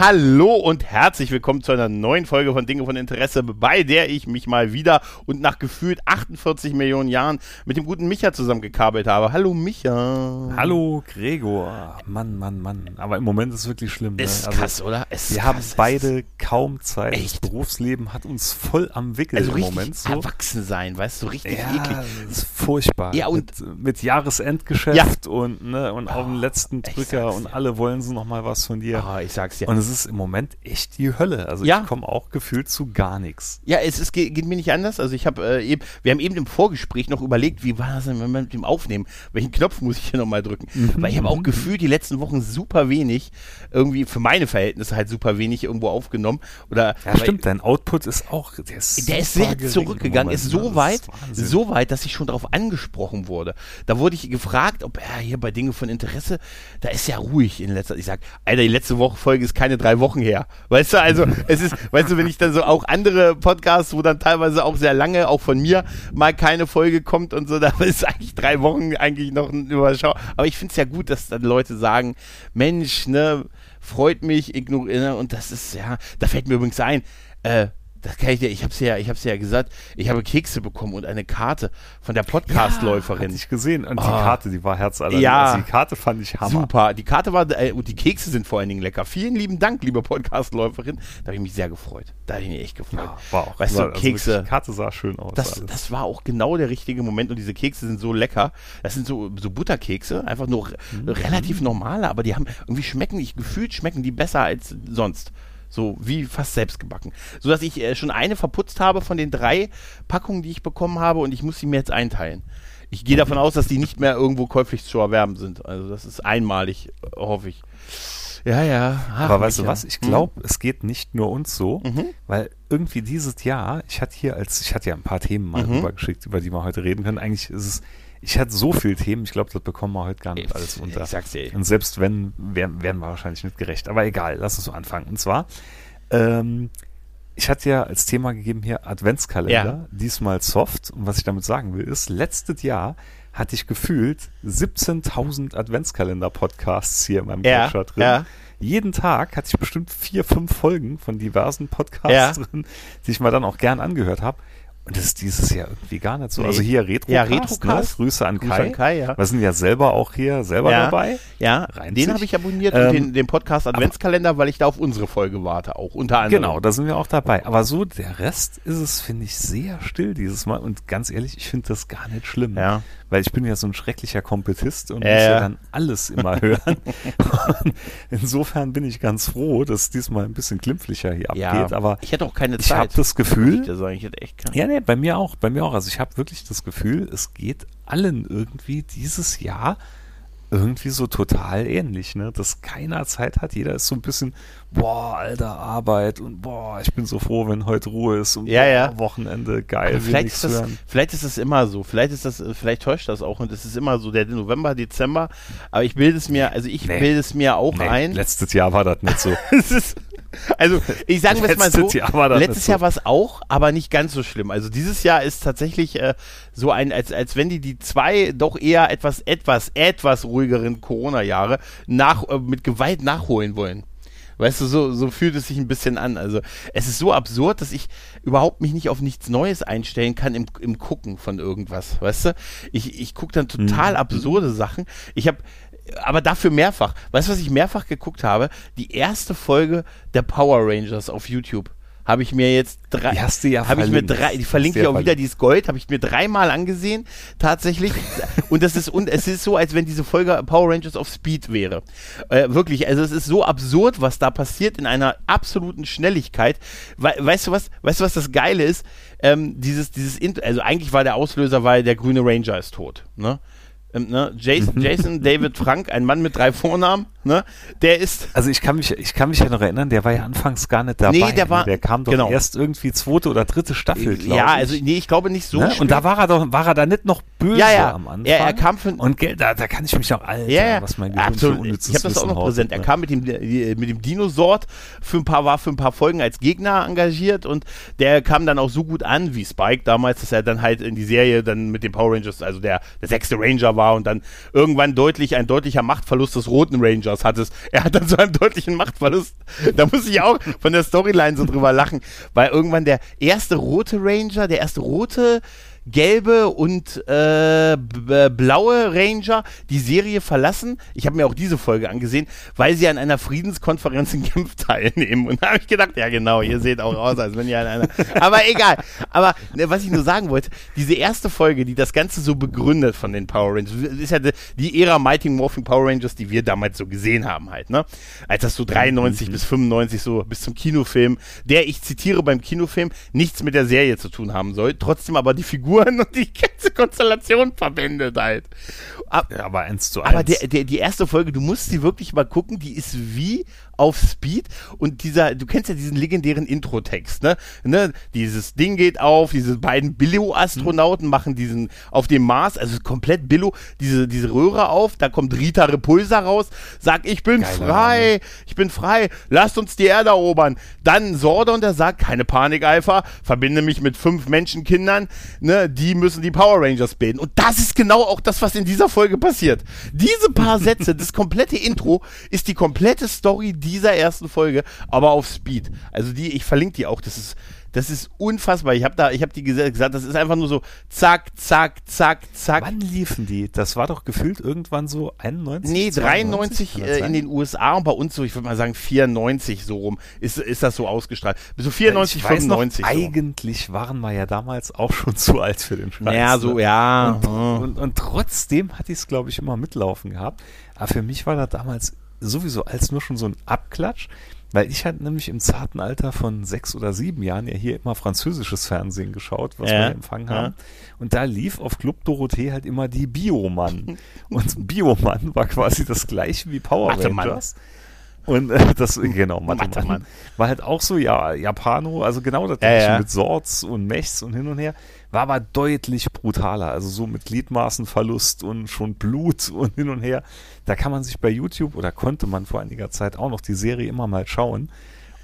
Hallo und herzlich willkommen zu einer neuen Folge von Dinge von Interesse, bei der ich mich mal wieder und nach gefühlt 48 Millionen Jahren mit dem guten Micha zusammengekabelt habe. Hallo Micha. Hallo Gregor. Mann, Mann, Mann. Aber im Moment ist es wirklich schlimm. Ne? Ist krass, oder? Ist wir krass, haben beide kaum Zeit. Echt? Das Berufsleben hat uns voll am Wickel also im Moment. So. erwachsen sein, weißt du, richtig Ja, eklig. das ist furchtbar. Ja, und- mit, mit Jahresendgeschäft und, ne, und auf den letzten Drücker und alle wollen so noch mal was von dir. Ah, ich sag's dir. Und es ist im Moment echt die Hölle. Also Ja. ich komme auch gefühlt zu gar nichts. Ja, es ist, geht, geht mir nicht anders. Also ich habe äh, eben, wir haben eben im Vorgespräch noch überlegt, wie war das denn wenn wir mit dem Aufnehmen? Welchen Knopf muss ich hier nochmal drücken? Weil ich habe auch gefühlt die letzten Wochen super wenig, irgendwie für meine Verhältnisse halt super wenig irgendwo aufgenommen. Oder Ja, stimmt. Dein Output ist auch, der ist, Der ist sehr zurückgegangen, Moment, ist so weit, Wahnsinn. so weit, dass ich schon darauf angesprochen wurde. Da wurde ich gefragt, ob ja, hier bei Dinge von Interesse, da ist ja ruhig in letzter Zeit. Ich sag, Alter, die letzte Woche Folge ist keine drei Wochen her. Weißt du, also es ist, weißt du, wenn ich dann so auch andere Podcasts, wo dann teilweise auch sehr lange, auch von mir mal keine Folge kommt und so, da ist eigentlich drei Wochen eigentlich noch ein Überschau. Aber ich finde es ja gut, dass dann Leute sagen, Mensch, ne, freut mich, ignoriere, und das ist, ja, da fällt mir übrigens ein, äh, das kann ich dir, ich hab's ja, ich hab's ja gesagt, ich habe Kekse bekommen und eine Karte von der Podcastläuferin. Hatte ich gesehen. Und die Ah. Karte, die war herzallerliebst. Ja. Also die Karte fand ich hammer. Super. Die Karte war, äh, und die Kekse sind vor allen Dingen lecker. Vielen lieben Dank, liebe Podcastläuferin. Da habe ich mich sehr gefreut. Da habe ich mich echt gefreut. Ja, war auch. Weißt war, du, also Kekse. Die Karte sah schön aus. Das, das war auch genau der richtige Moment und diese Kekse sind so lecker. Das sind so, so Butterkekse, einfach nur Mhm. relativ normale, aber die haben irgendwie schmecken, ich gefühlt schmecken die besser als sonst. So wie fast selbst gebacken. So dass ich äh, schon eine verputzt habe von den drei Packungen, die ich bekommen habe und ich muss sie mir jetzt einteilen. Ich gehe davon aus, dass die nicht mehr irgendwo käuflich zu erwerben sind. Also das ist einmalig, hoffe ich. Ja, ja. Ach, Aber weißt du was? Ich glaube, es geht nicht nur uns so, Mhm. weil irgendwie dieses Jahr, ich hatte hier als, ich hatte ja ein paar Themen mal Mhm. rübergeschickt, über die wir heute reden können. Eigentlich ist es, ich hatte so viele Themen, ich glaube, das bekommen wir heute gar nicht alles unter. Ich sag's dir. Und selbst wenn, wären, wären wir wahrscheinlich nicht gerecht. Aber egal, lass uns so anfangen. Und zwar, ähm, ich hatte ja als Thema gegeben hier Adventskalender, Ja. diesmal soft. Und was ich damit sagen will, ist, letztes Jahr hatte ich gefühlt 17.000 Adventskalender-Podcasts hier in meinem Ja, Catcher drin. ja. Jeden Tag hatte ich bestimmt vier, fünf Folgen von diversen Podcasts Ja. drin, die ich mir dann auch gern angehört habe. Und das ist dieses Jahr irgendwie gar nicht so. Nee. Also hier Retrocast, Ja, Retrocast. Ne? Grüße an Grüße Kai. an Kai, ja. Wir sind ja selber auch hier selber Ja. dabei. Ja, Reimt den habe ich abonniert Ähm, und den, den Podcast Adventskalender, weil ich da auf unsere Folge warte, auch unter anderem. Genau, da sind wir auch dabei. Aber so der Rest ist es, finde ich, sehr still dieses Mal. Und ganz ehrlich, ich finde das gar nicht schlimm. Ja. Weil ich bin ja so ein schrecklicher Kompetist und Ja, muss ja dann alles immer hören. insofern bin ich ganz froh, dass es diesmal ein bisschen glimpflicher hier abgeht. Aber ich hätte auch keine ich Zeit. habe das Ich Gefühl, das sagen, ich hätte echt keine ja, nee, bei mir auch, bei mir auch. Also ich habe wirklich das Gefühl, es geht allen irgendwie dieses Jahr irgendwie so total ähnlich, ne? Dass keiner Zeit hat. Jeder ist so ein bisschen, boah, alter Arbeit und boah, ich bin so froh, wenn heute Ruhe ist und Ja, boah, ja. Wochenende geil. vielleicht, ist das, vielleicht ist das immer so. Vielleicht ist das, äh, vielleicht täuscht das auch und es ist immer so der November, Dezember. Aber ich bilde es mir, also ich Nee. bilde es mir auch Nee, ein. letztes Jahr war das nicht so. es ist, also ich sage es mal so, Letztes Jahr war das letztes. Jahr war es auch, aber nicht ganz so schlimm. Also dieses Jahr ist tatsächlich äh, so ein, als, als wenn die die zwei doch eher etwas, etwas, etwas ruhigeren Corona-Jahre nach, äh, mit Gewalt nachholen wollen. Weißt du, so, so fühlt es sich ein bisschen an. Also es ist so absurd, dass ich überhaupt mich nicht auf nichts Neues einstellen kann im, im Gucken von irgendwas. Weißt du? Ich, ich gucke dann total absurde Sachen. Ich habe aber dafür mehrfach. Weißt du, was ich mehrfach geguckt habe? Die erste Folge der Power Rangers auf YouTube. Habe ich mir jetzt drei. Die hast du ja habe ich mir drei. Die verlinke ich auch wieder. Die ist Gold. Habe ich mir dreimal angesehen. Tatsächlich. und das ist und es ist so, als wenn diese Folge Power Rangers auf Speed wäre. Äh, wirklich. Also es ist so absurd, was da passiert in einer absoluten Schnelligkeit. We weißt du was? Weißt du was das Geile ist? Ähm, dieses dieses also eigentlich war der Auslöser, weil der grüne Ranger ist tot. Ne? Ähm, ne? Jason, Jason David Frank, ein Mann mit drei Vornamen. Ne? Der ist. Also ich kann mich, ich kann mich ja noch erinnern, der war ja anfangs gar nicht dabei. Nee, der war- ne? der kam doch genau. erst irgendwie zweite oder dritte Staffel, glaube ja, ich. also nee, ich glaube nicht so. ne? Und da war er doch, war er da nicht noch böse ja, ja. am Anfang. Er, er kam für, und da, da kann ich mich noch, Alter, ja, ja. was mein Gehirn Absolut. Ich habe das auch noch präsent. Er ne? kam mit dem, mit dem Dinosaur für ein paar, war für ein paar Folgen als Gegner engagiert und der kam dann auch so gut an wie Spike damals, dass er dann halt in die Serie dann mit den Power Rangers, also der, der sechste Ranger war und dann irgendwann deutlich ein deutlicher Machtverlust des roten Rangers hat es. Er hat dann so einen deutlichen Machtverlust. Da muss ich auch von der Storyline so drüber lachen, weil irgendwann der erste rote Ranger, der erste rote gelbe und äh, blaue Ranger die Serie verlassen. Ich habe mir auch diese Folge angesehen, weil sie an einer Friedenskonferenz in Genf teilnehmen. Und da habe ich gedacht, ja genau, ihr seht auch aus, als wenn ihr an einer. Aber egal. Aber ne, was ich nur sagen wollte, diese erste Folge, die das Ganze so begründet von den Power Rangers, ist ja die, die Ära Mighty Morphin Power Rangers, die wir damals so gesehen haben halt, ne? Als das so 93 bis 95 so bis zum Kinofilm, der ich zitiere beim Kinofilm nichts mit der Serie zu tun haben soll, trotzdem aber die Figuren und die ganze Konstellation verbindet halt. Ab, Ja, aber eins zu eins. aber der, der, die erste Folge, du musst sie wirklich mal gucken, die ist wie auf Speed und dieser, du kennst ja diesen legendären Intro-Text, ne? ne? Dieses Ding geht auf, diese beiden Billo-Astronauten Mhm. machen diesen auf dem Mars, also komplett Billo, diese, diese Röhre auf, da kommt Rita Repulsa raus, sagt, ich bin Geiler frei, ich bin frei, lasst uns die Erde erobern. Dann Sordon, der sagt, keine Panik, Alpha, verbinde mich mit fünf Menschenkindern, ne? Die müssen die Power Rangers bilden. Und das ist genau auch das, was in dieser Folge passiert. Diese paar Sätze, das komplette Intro ist die komplette Story dieser ersten Folge, aber auf Speed. Also die, ich verlinke die auch, das ist, das ist unfassbar. Ich habe da, ich habe die gesa- gesagt, das ist einfach nur so zack, zack, zack, zack. Wann liefen die? Das war doch gefühlt irgendwann so 91? Nee, 93 kann das äh, in den USA und bei uns so, ich würde mal sagen 94 so rum, ist, ist das so ausgestrahlt. So 94, ich weiß 95 noch, so. eigentlich waren wir ja damals auch schon zu alt für den Scheiß. Naja, so, ne? ja. Und, und, und trotzdem hatte ich es, glaube ich, immer mitlaufen gehabt. Aber für mich war das damals sowieso als nur schon so ein Abklatsch, weil ich hatte nämlich im zarten Alter von sechs oder sieben Jahren ja hier immer französisches Fernsehen geschaut, was Ja, wir empfangen ja. haben. Und da lief auf Club Dorothee halt immer die Biomann. Und Biomann war quasi das gleiche wie Power Mathe-Mann. Rangers. Und äh, das, genau, Mathe. Mann. War halt auch so, ja, Japano, also genau das Ja, gleiche mit Swords und Mechs und hin und her. War aber deutlich brutaler, also so mit Gliedmaßenverlust und schon Blut und hin und her. Da kann man sich bei YouTube oder konnte man vor einiger Zeit auch noch die Serie immer mal schauen.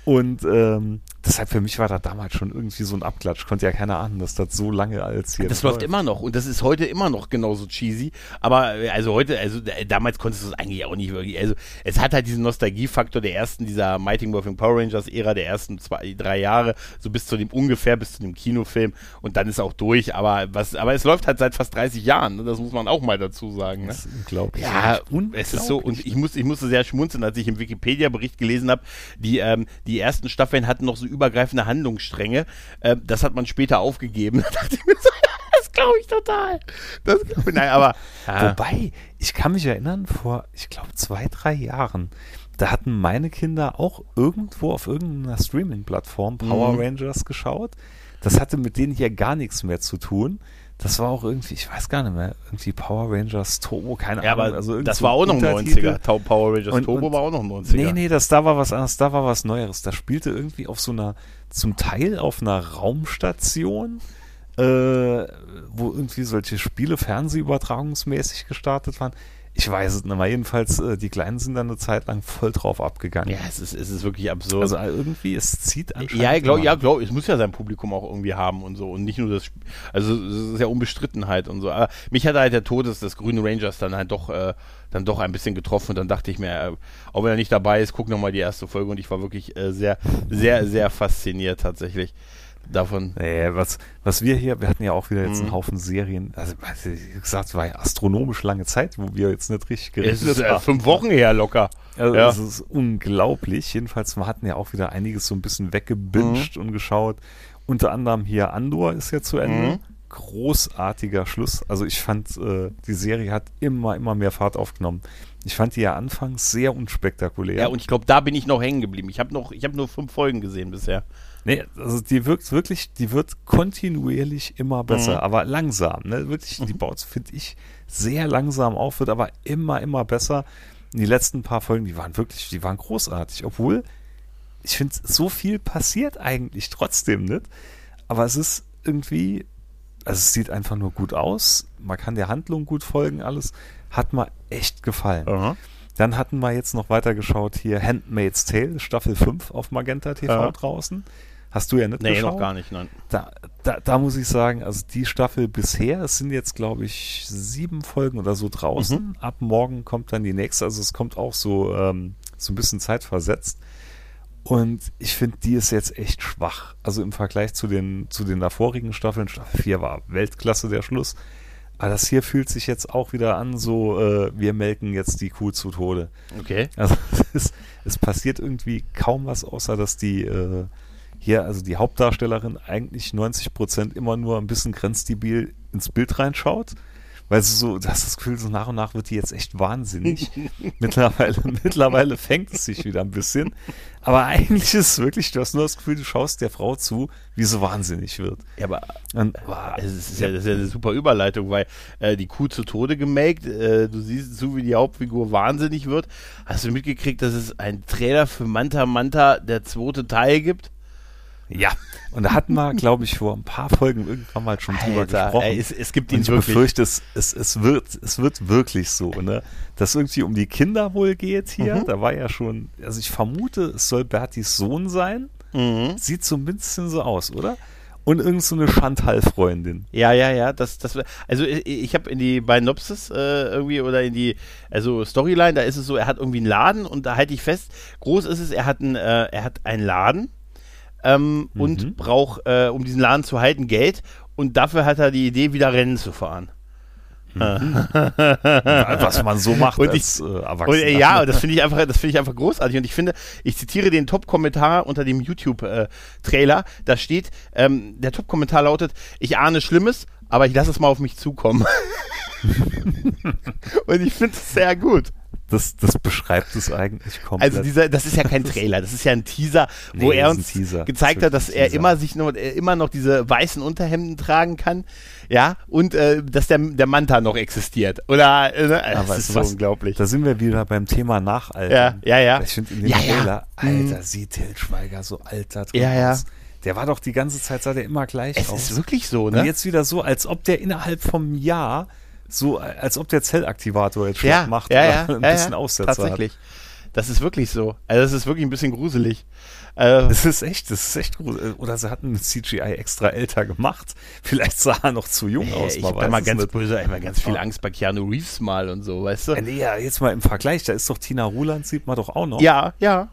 Und ähm, deshalb für mich war das damals schon irgendwie so ein Abklatsch. Konnte ja keiner ahnen, dass das so lange als hier Das läuft immer noch und das ist heute immer noch genauso cheesy. Aber äh, also heute, also äh, damals konntest du es eigentlich auch nicht wirklich. Also es hat halt diesen Nostalgiefaktor der ersten, dieser Mighty Morphin Power Rangers Ära der ersten zwei, drei Jahre, so bis zu dem ungefähr bis zu dem Kinofilm und dann ist auch durch. Aber was, aber es läuft halt seit fast 30 Jahren. Ne? Das muss man auch mal dazu sagen. Ne? Das ist unglaublich. Ja, Unglaublich. es ist so, und ich, muss, ich musste sehr schmunzeln, als ich im Wikipedia-Bericht gelesen habe, die, ähm, die ersten Staffeln hatten noch so übergreifende Handlungsstränge. Ähm, das hat man später aufgegeben. Da dachte ich mir so, das glaube ich total. Das nein, aber. Ja, Wobei, ich kann mich erinnern, vor, ich glaube, zwei, drei Jahren, da hatten meine Kinder auch irgendwo auf irgendeiner Streaming-Plattform Power Mhm. Rangers geschaut. Das hatte mit denen hier gar nichts mehr zu tun. Das war auch irgendwie, ich weiß gar nicht mehr, irgendwie Power Rangers Turbo, keine ja, Ahnung. aber also das war auch noch ein Untertitel. 90er. Tau- Power Rangers Und- Turbo und- war auch noch ein 90er. Nee, nee, das da war was anderes, da war was Neueres. Da spielte irgendwie auf so einer, zum Teil auf einer Raumstation, äh, wo irgendwie solche Spiele fernsehübertragungsmäßig gestartet waren. Ich weiß es nicht mehr. Jedenfalls, äh, die Kleinen sind dann eine Zeit lang voll drauf abgegangen. Ja, es ist, es ist wirklich absurd. Also äh, irgendwie, es zieht anscheinend. Ja, ich glaube, ja, glaub, es muss ja sein Publikum auch irgendwie haben und so und nicht nur das, Sp- also es ist ja Unbestrittenheit und so. Aber mich hat halt der Tod des, des Grünen Rangers dann halt doch, äh, dann doch ein bisschen getroffen und dann dachte ich mir, äh, auch wenn er nicht dabei ist, guck nochmal die erste Folge und ich war wirklich äh, sehr, sehr, sehr fasziniert tatsächlich davon. Nee, was, was wir hier, wir hatten ja auch wieder jetzt Mhm. einen Haufen Serien, also wie gesagt, es war ja astronomisch lange Zeit, wo wir jetzt nicht richtig Es ist äh, haben. fünf Wochen her locker. Also Ja. es ist unglaublich. Jedenfalls, wir hatten ja auch wieder einiges so ein bisschen Mhm. weggebinged und geschaut. Unter anderem hier Andor ist ja zu Ende. Mhm. Großartiger Schluss. Also ich fand, äh, die Serie hat immer, immer mehr Fahrt aufgenommen. Ich fand die ja anfangs sehr unspektakulär. Ja, und ich glaube, da bin ich noch hängen geblieben. Ich habe noch, ich habe nur fünf Folgen gesehen bisher. Nee, also die wirkt wirklich, die wird kontinuierlich immer besser, Mhm. aber langsam. Ne? Wirklich, die baut, finde ich, sehr langsam auf, wird aber immer, immer besser. die letzten paar Folgen, die waren wirklich, die waren großartig, obwohl ich finde, so viel passiert eigentlich trotzdem nicht. Aber es ist irgendwie, also es sieht einfach nur gut aus. Man kann der Handlung gut folgen, alles. Hat mir echt gefallen. Aha. Dann hatten wir jetzt noch weitergeschaut hier Handmaid's Tale, Staffel 5 auf Magenta TV Ja. draußen. Hast du ja nicht Nee, geschaut? noch gar nicht, nein. Da, da, da muss ich sagen, also die Staffel bisher, es sind jetzt, glaube ich, sieben Folgen oder so draußen. Mhm. Ab morgen kommt dann die nächste, also es kommt auch so, ähm, so ein bisschen zeitversetzt. Und ich finde, die ist jetzt echt schwach. Also im Vergleich zu den, zu den davorigen Staffeln. Staffel 4 war Weltklasse der Schluss. Aber das hier fühlt sich jetzt auch wieder an, so, äh, wir melken jetzt die Kuh zu Tode. Okay. Also es, es passiert irgendwie kaum was, außer dass die äh, hier, also die Hauptdarstellerin eigentlich 90 Prozent immer nur ein bisschen grenzdebil ins Bild reinschaut. Weil sie so, du hast das Gefühl, so nach und nach wird die jetzt echt wahnsinnig. mittlerweile, mittlerweile fängt es sich wieder ein bisschen. Aber eigentlich ist es wirklich, du hast nur das Gefühl, du schaust der Frau zu, wie sie wahnsinnig wird. Ja, aber Und, es ist ja, das ist ja eine super Überleitung, weil äh, die Kuh zu Tode gemelkt, äh, du siehst zu, wie die Hauptfigur wahnsinnig wird. Hast du mitgekriegt, dass es einen Trailer für Manta Manta der zweite Teil gibt? Ja, und da hatten wir, glaube ich, vor ein paar Folgen irgendwann mal schon drüber Alter, gesprochen. ey, es, es gibt Und ihn ich wirklich. befürchte, es, es, es, wird, es wird wirklich so, ne? Dass irgendwie um die Kinder wohl geht hier. Mhm. Da war ja schon, also ich vermute, es soll Bertis Sohn sein. Mhm. Sieht so ein bisschen so aus, oder? Und irgend so eine Chantal-Freundin. Ja, ja, ja, das, das, also ich, ich habe in die bei Nopsis äh, irgendwie oder in die, also Storyline, da ist es so, er hat irgendwie einen Laden und da halte ich fest, groß ist es, er hat einen, äh, er hat einen Laden ähm, Mhm. und braucht, äh, um diesen Laden zu halten, Geld und dafür hat er die Idee, wieder Rennen zu fahren. Was man so macht Und als äh, Und, Erwachsener. äh, ja, und das finde ich einfach, das finde ich einfach großartig. Und ich finde, ich zitiere den Top-Kommentar unter dem YouTube-Trailer. da steht, ähm, der Top-Kommentar lautet: Ich ahne Schlimmes, aber ich lasse es mal auf mich zukommen. und ich finde es sehr gut. Das, das beschreibt es eigentlich komplett. Also dieser, das ist ja kein Trailer, das ist ja ein Teaser, wo Nee, er das ist uns gezeigt hat, ist dass er immer sich nur, er immer noch diese weißen Unterhemden tragen kann, ja, und äh, dass der, der Manta noch existiert. Oder äh, ne? Aber das weißt ist so unglaublich. Da sind wir wieder beim Thema Nachaltern. Ja, ja, ja. Ich finde in dem Ja, ja. Trailer, Mhm. Alter, sieht Til Schweiger so alter drin Ja, ja. aus. Der war doch die ganze Zeit, sah der immer gleich es aus. ist wirklich so, Und ne? jetzt wieder so, als ob der innerhalb vom Jahr so, als ob der Zellaktivator jetzt ja, macht ja, ja, ein ja, bisschen ja, Aussetzer Tatsächlich. Das ist wirklich so. Also das ist wirklich ein bisschen gruselig. Äh, hat. Das ist echt, das ist echt gruselig. Oder sie hatten CGI extra älter gemacht. Vielleicht sah er noch zu jung aus. ich man hab weiß da mal ganz nicht. böse, einfach ganz viel Angst bei Keanu Reeves mal und so, weißt du? Äh, Nee, ja, jetzt mal im Vergleich, da ist doch Tina Ruland, sieht man doch auch noch. Ja, ja.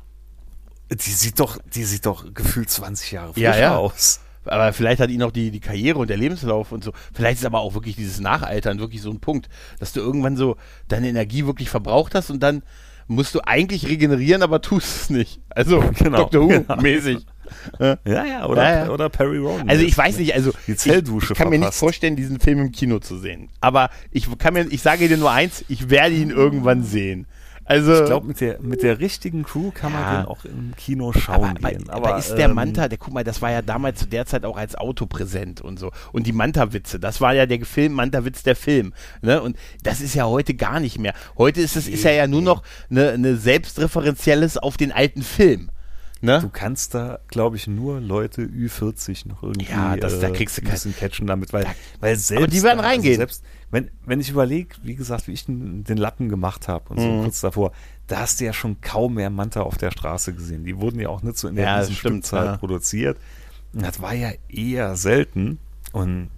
Die sieht doch, die sieht doch gefühlt 20 Jahre Ja, frischer ja. aus. Aber vielleicht hat ihn auch die, die Karriere und der Lebenslauf und so. Vielleicht ist aber auch wirklich dieses Nachaltern wirklich so ein Punkt, dass du irgendwann so deine Energie wirklich verbraucht hast und dann musst du eigentlich regenerieren, aber tust es nicht. Also Genau, Dr. genau. Who-mäßig. Ja, ja, oder, Ja, ja. oder Perry Rowan. Also ich weiß nicht, also Die Zelldusche ich kann mir nicht verpasst. vorstellen, diesen Film im Kino zu sehen. Aber ich kann mir, ich sage dir nur eins, ich werde ihn irgendwann sehen. Also Ich glaube, mit der, mit der richtigen Crew kann Ja. man den auch im Kino schauen aber, gehen. aber, Aber, ist der ähm, Manta, der guck mal, das war ja damals zu der Zeit auch als Auto präsent und so. Und die Manta-Witze, das war ja der Film, Manta-Witz der Film. Ne? Und das ist ja heute gar nicht mehr. Heute ist es, ist er ja nur noch eine, eine selbstreferenzielles auf den alten Film. Ne? Du kannst da, glaube ich, nur Leute Ü40 noch irgendwie Ja, das- da kriegst du ein kein- bisschen catchen damit, weil, weil selbst die werden da, reingehen. selbst, wenn, wenn ich überlege, wie gesagt, wie ich den, den Lappen gemacht habe und so Mhm. kurz davor, da hast du ja schon kaum mehr Manta auf der Straße gesehen. Die wurden ja auch nicht so in der Ja, Stückzahl ja. produziert. Und das war ja eher selten. Und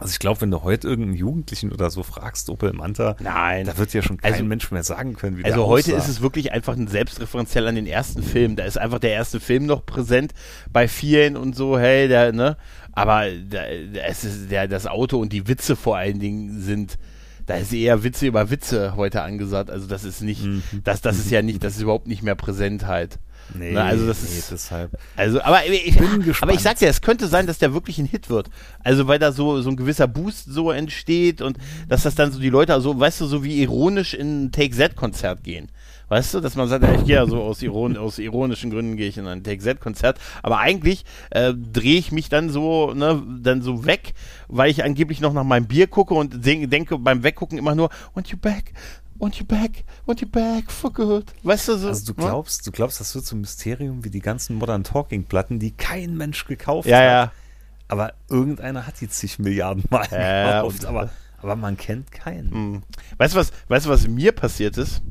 also ich glaube, wenn du heute irgendeinen Jugendlichen oder so fragst, Opel Manta, Nein. da wird ja schon kein Also- Mensch mehr sagen können, wie der Also heute aussah. ist es wirklich einfach ein Selbstreferenziell an den ersten Film. Da ist einfach der erste Film noch präsent bei vielen und so, hey, der, ne? Aber da, da es ist der, das Auto und die Witze vor allen Dingen sind, da ist eher Witze über Witze heute angesagt. Also das ist nicht, Mhm. das, das ist ja nicht, das ist überhaupt nicht mehr präsent halt. Nee, Na, also das nee, ist- deshalb. Also, aber ich, Bin aber gespannt. ich sag dir, es könnte sein, dass der wirklich ein Hit wird. Also, weil da so, so ein gewisser Boost so entsteht und dass das dann so die Leute, so, weißt du, so wie ironisch in ein Take-Z-Konzert gehen. Weißt du, dass man sagt, ich gehe ja so aus, iron aus ironischen Gründen gehe ich in ein Take-Z-Konzert, aber eigentlich äh, drehe ich mich dann so, ne, dann so weg, weil ich angeblich noch nach meinem Bier gucke und denk, denke beim Weggucken immer nur, want you back? Want you back, want you back for good. Weißt du so? Also du glaubst, du glaubst, das wird so ein Mysterium wie die ganzen Modern Talking Platten, die kein Mensch gekauft Ja, hat. ja. Aber irgendeiner hat die zig Milliarden Mal Ja, gekauft. und- Aber, aber man kennt keinen. Hm. Weißt du was, weißt du was mir passiert ist?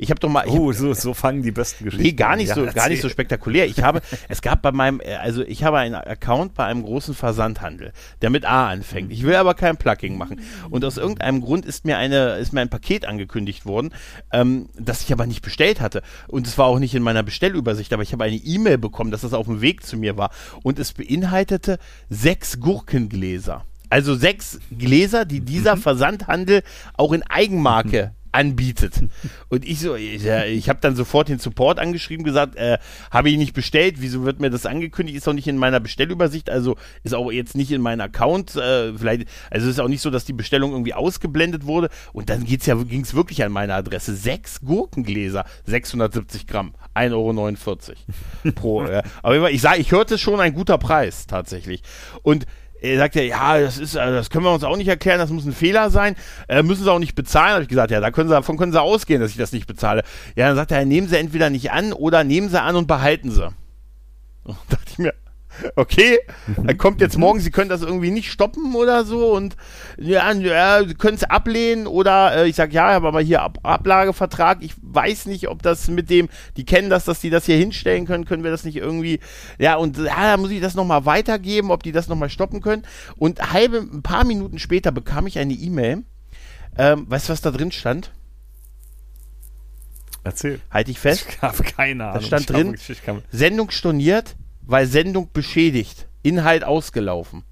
Ich habe doch mal, ich hab, Oh, so, so fangen die besten Geschichten Nee, gar an. nicht Ja, so, gar nicht so spektakulär. Ich habe, es gab bei meinem, äh, also ich habe einen Account bei einem großen Versandhandel, der mit A anfängt. Ich will aber kein Plugging machen. Und aus irgendeinem Grund ist mir eine, ist mir ein Paket angekündigt worden, ähm, das ich aber nicht bestellt hatte. Und es war auch nicht in meiner Bestellübersicht, aber ich habe eine E-Mail bekommen, dass das auf dem Weg zu mir war. Und es beinhaltete sechs Gurkengläser. Also sechs Gläser, die dieser Versandhandel auch in Eigenmarke anbietet. Und ich so, ich, ich habe dann sofort den Support angeschrieben, gesagt, äh, habe ich nicht bestellt, wieso wird mir das angekündigt? Ist auch nicht in meiner Bestellübersicht, also ist auch jetzt nicht in meinem Account, äh, vielleicht, also ist auch nicht so, dass die Bestellung irgendwie ausgeblendet wurde. Und dann geht's ja, ging's wirklich an meine Adresse. Sechs Gurkengläser, 670 Gramm, 1,49 Euro pro. Äh, aber ich sage, ich hörte schon ein guter Preis tatsächlich. Und er sagt ja, ja, das ist, äh, das können wir uns auch nicht erklären, das muss ein Fehler sein, äh, müssen sie auch nicht bezahlen. Habe ich gesagt, ja, da können sie, davon können sie ausgehen, dass ich das nicht bezahle. Ja, dann sagt er, nehmen sie entweder nicht an oder nehmen sie an und behalten sie. Und dachte ich mir, okay, dann kommt jetzt morgen, sie können das irgendwie nicht stoppen oder so und ja, ja sie können es ablehnen oder äh, ich sage, ja, aber hier Ab Ablagevertrag, ich weiß nicht, ob das mit dem, die kennen das, dass die das hier hinstellen können, können wir das nicht irgendwie, ja, und ja, da muss ich das nochmal weitergeben, ob die das nochmal stoppen können und halbe, ein paar Minuten später bekam ich eine E-Mail, ähm, weißt du, was da drin stand? Erzähl. Halte ich fest. Ich habe keine Ahnung. stand Ich kann drin, Sendung storniert, weil Sendung beschädigt. Inhalt ausgelaufen.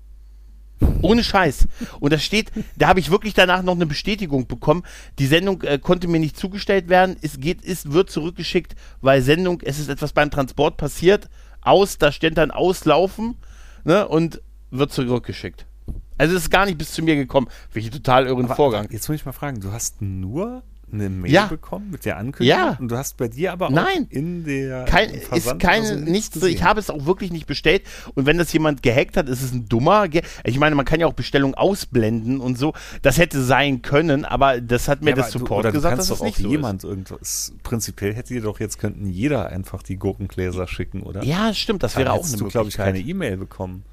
Ohne Scheiß. Und das steht, da habe ich wirklich danach noch eine Bestätigung bekommen. Die Sendung äh, konnte mir nicht zugestellt werden. Es geht, ist, wird zurückgeschickt, weil Sendung, es ist etwas beim Transport passiert. Aus, da steht dann auslaufen, ne, und wird zurückgeschickt. Also es ist gar nicht bis zu mir gekommen. Welche total irren Aber Vorgang. Jetzt muss ich mal fragen, du hast nur eine Mail Ja. bekommen mit der Ankündigung Ja. und du hast bei dir aber auch Nein. in der Kein, ist Versand kein, also nichts, gesehen. ich habe es auch wirklich nicht bestellt. Und wenn das jemand gehackt hat, ist es ein dummer. Ge ich meine, man kann ja auch Bestellungen ausblenden und so. Das hätte sein können, aber das hat mir Ja, das du- Support du gesagt, kannst dass es nicht so jemand irgendwas. Prinzipiell hätte dir doch jetzt könnten jeder einfach die Gurkengläser schicken, oder? ist. Ja, stimmt, das Dann wäre auch eine du, glaube ich, Möglichkeit. keine E-Mail bekommen.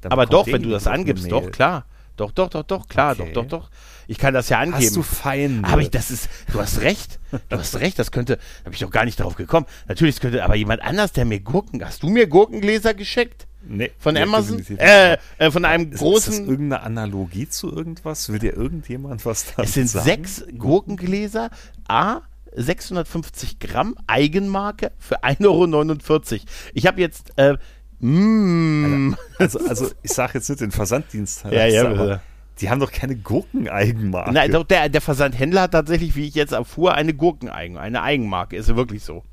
Dann aber doch, wenn du das angibst, doch, klar. Doch, doch, doch, doch, klar, Okay. doch, doch, doch. Ich kann das ja angeben. Hast du Feinde? Aber ich, das ist, du hast recht, du hast recht, das könnte, habe ich doch gar nicht darauf gekommen. Natürlich, könnte aber jemand anders, der mir Gurken, hast du mir Gurkengläser geschickt? nee, Von Amazon? Äh, äh, von einem ist, ist das großen, irgendeine Analogie zu irgendwas? Will dir irgendjemand was da Es sind sagen? sechs Gurkengläser, A, 650 Gramm, Eigenmarke für 1,49 Euro. Ich habe jetzt, äh, mm, Also, also ich sage jetzt nicht den Versanddienst. Ja, ja, aber bitte. Die haben doch keine Gurkeneigenmarke. nein, doch, der, der Versandhändler hat tatsächlich, wie ich jetzt erfuhr, eine Gurkeneigen, eine Eigenmarke. Ist wirklich so.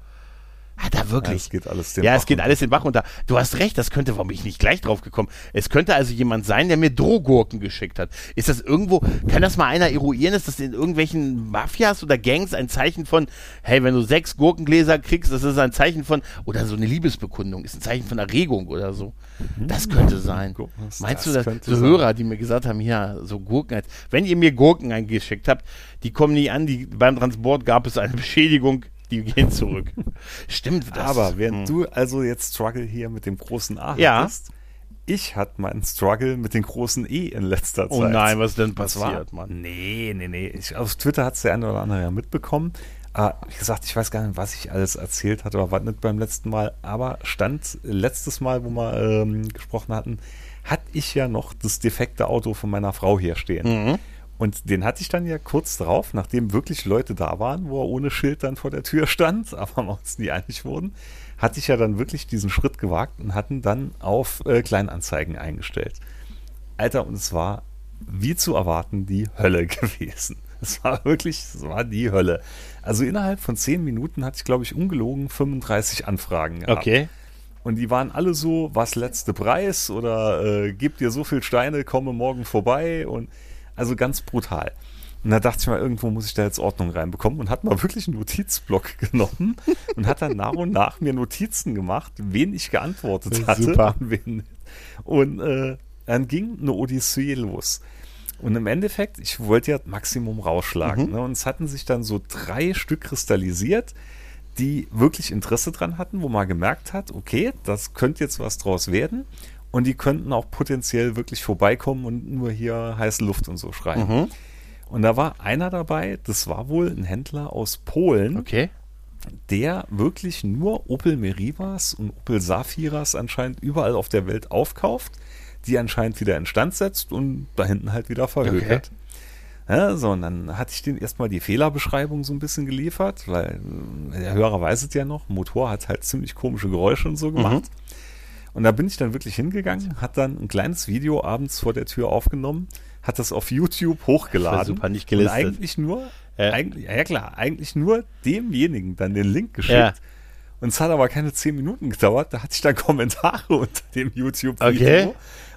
Hat er ja, wirklich? es geht alles den Ja, Bach es geht alles den Bach runter. Du hast recht, das könnte, warum bin ich nicht gleich drauf gekommen? Es könnte also jemand sein, der mir Drohgurken geschickt hat. Ist das irgendwo, kann das mal einer eruieren? Ist das in irgendwelchen Mafias oder Gangs ein Zeichen von, hey, wenn du sechs Gurkengläser kriegst, das ist ein Zeichen von, oder so eine Liebesbekundung, ist ein Zeichen von Erregung oder so. Das könnte sein. Was Meinst das du, dass so sein. Hörer, die mir gesagt haben, hier, so Gurken, wenn ihr mir Gurken eingeschickt habt, die kommen nie an, die, beim Transport gab es eine Beschädigung, die gehen zurück. Stimmt, das. Aber während hm. du also jetzt Struggle hier mit dem großen A Ja. hattest, ich hatte meinen Struggle mit dem großen E in letzter Zeit. Oh nein, was ist denn Was passiert, Mann? Nee, nee, nee. Ich, auf Twitter hat es der eine oder andere ja mitbekommen. Äh, wie gesagt, ich weiß gar nicht, was ich alles erzählt hatte oder was nicht beim letzten Mal. Aber stand letztes Mal, wo wir ähm, gesprochen hatten, hatte ich ja noch das defekte Auto von meiner Frau hier stehen. Mhm. Und den hatte ich dann ja kurz drauf, nachdem wirklich Leute da waren, wo er ohne Schild dann vor der Tür stand, aber wir uns nie einig wurden, hatte ich ja dann wirklich diesen Schritt gewagt und hatten dann auf äh, Kleinanzeigen eingestellt. Alter, und es war wie zu erwarten die Hölle gewesen. Es war wirklich, es war die Hölle. Also innerhalb von zehn Minuten hatte ich, glaube ich, ungelogen 35 Anfragen gehabt. Okay. Und die waren alle so, was letzte Preis oder äh, gib dir so viel Steine, komme morgen vorbei und also ganz brutal. Und da dachte ich mal, irgendwo muss ich da jetzt Ordnung reinbekommen und hat mal wirklich einen Notizblock genommen und hat dann nach und nach mir Notizen gemacht, wen ich geantwortet hatte Super. und wen nicht. Und äh, dann ging eine Odyssee los. Und im Endeffekt, ich wollte ja Maximum rausschlagen. Mhm. Ne? Und es hatten sich dann so drei Stück kristallisiert, die wirklich Interesse dran hatten, wo man gemerkt hat, okay, das könnte jetzt was draus werden. Und die könnten auch potenziell wirklich vorbeikommen und nur hier heiße Luft und so schreien. Mhm. Und da war einer dabei, das war wohl ein Händler aus Polen, Okay. der wirklich nur Opel Merivas und Opel Saphiras anscheinend überall auf der Welt aufkauft, die anscheinend wieder instand setzt und da hinten halt wieder verhökert. Ja, so, und dann hatte ich den erstmal die Fehlerbeschreibung so ein bisschen geliefert, weil äh, der Hörer weiß es ja noch, Motor hat halt ziemlich komische Geräusche und so gemacht. Und da bin ich dann wirklich hingegangen, hat dann ein kleines Video abends vor der Tür aufgenommen, hat das auf YouTube hochgeladen. super nicht und gelistet. eigentlich nur, Ja. eigentlich, ja klar, eigentlich nur demjenigen dann den Link geschickt. Ja. Und es hat aber keine zehn Minuten gedauert, da hatte ich dann Kommentare unter dem YouTube-Video. Okay.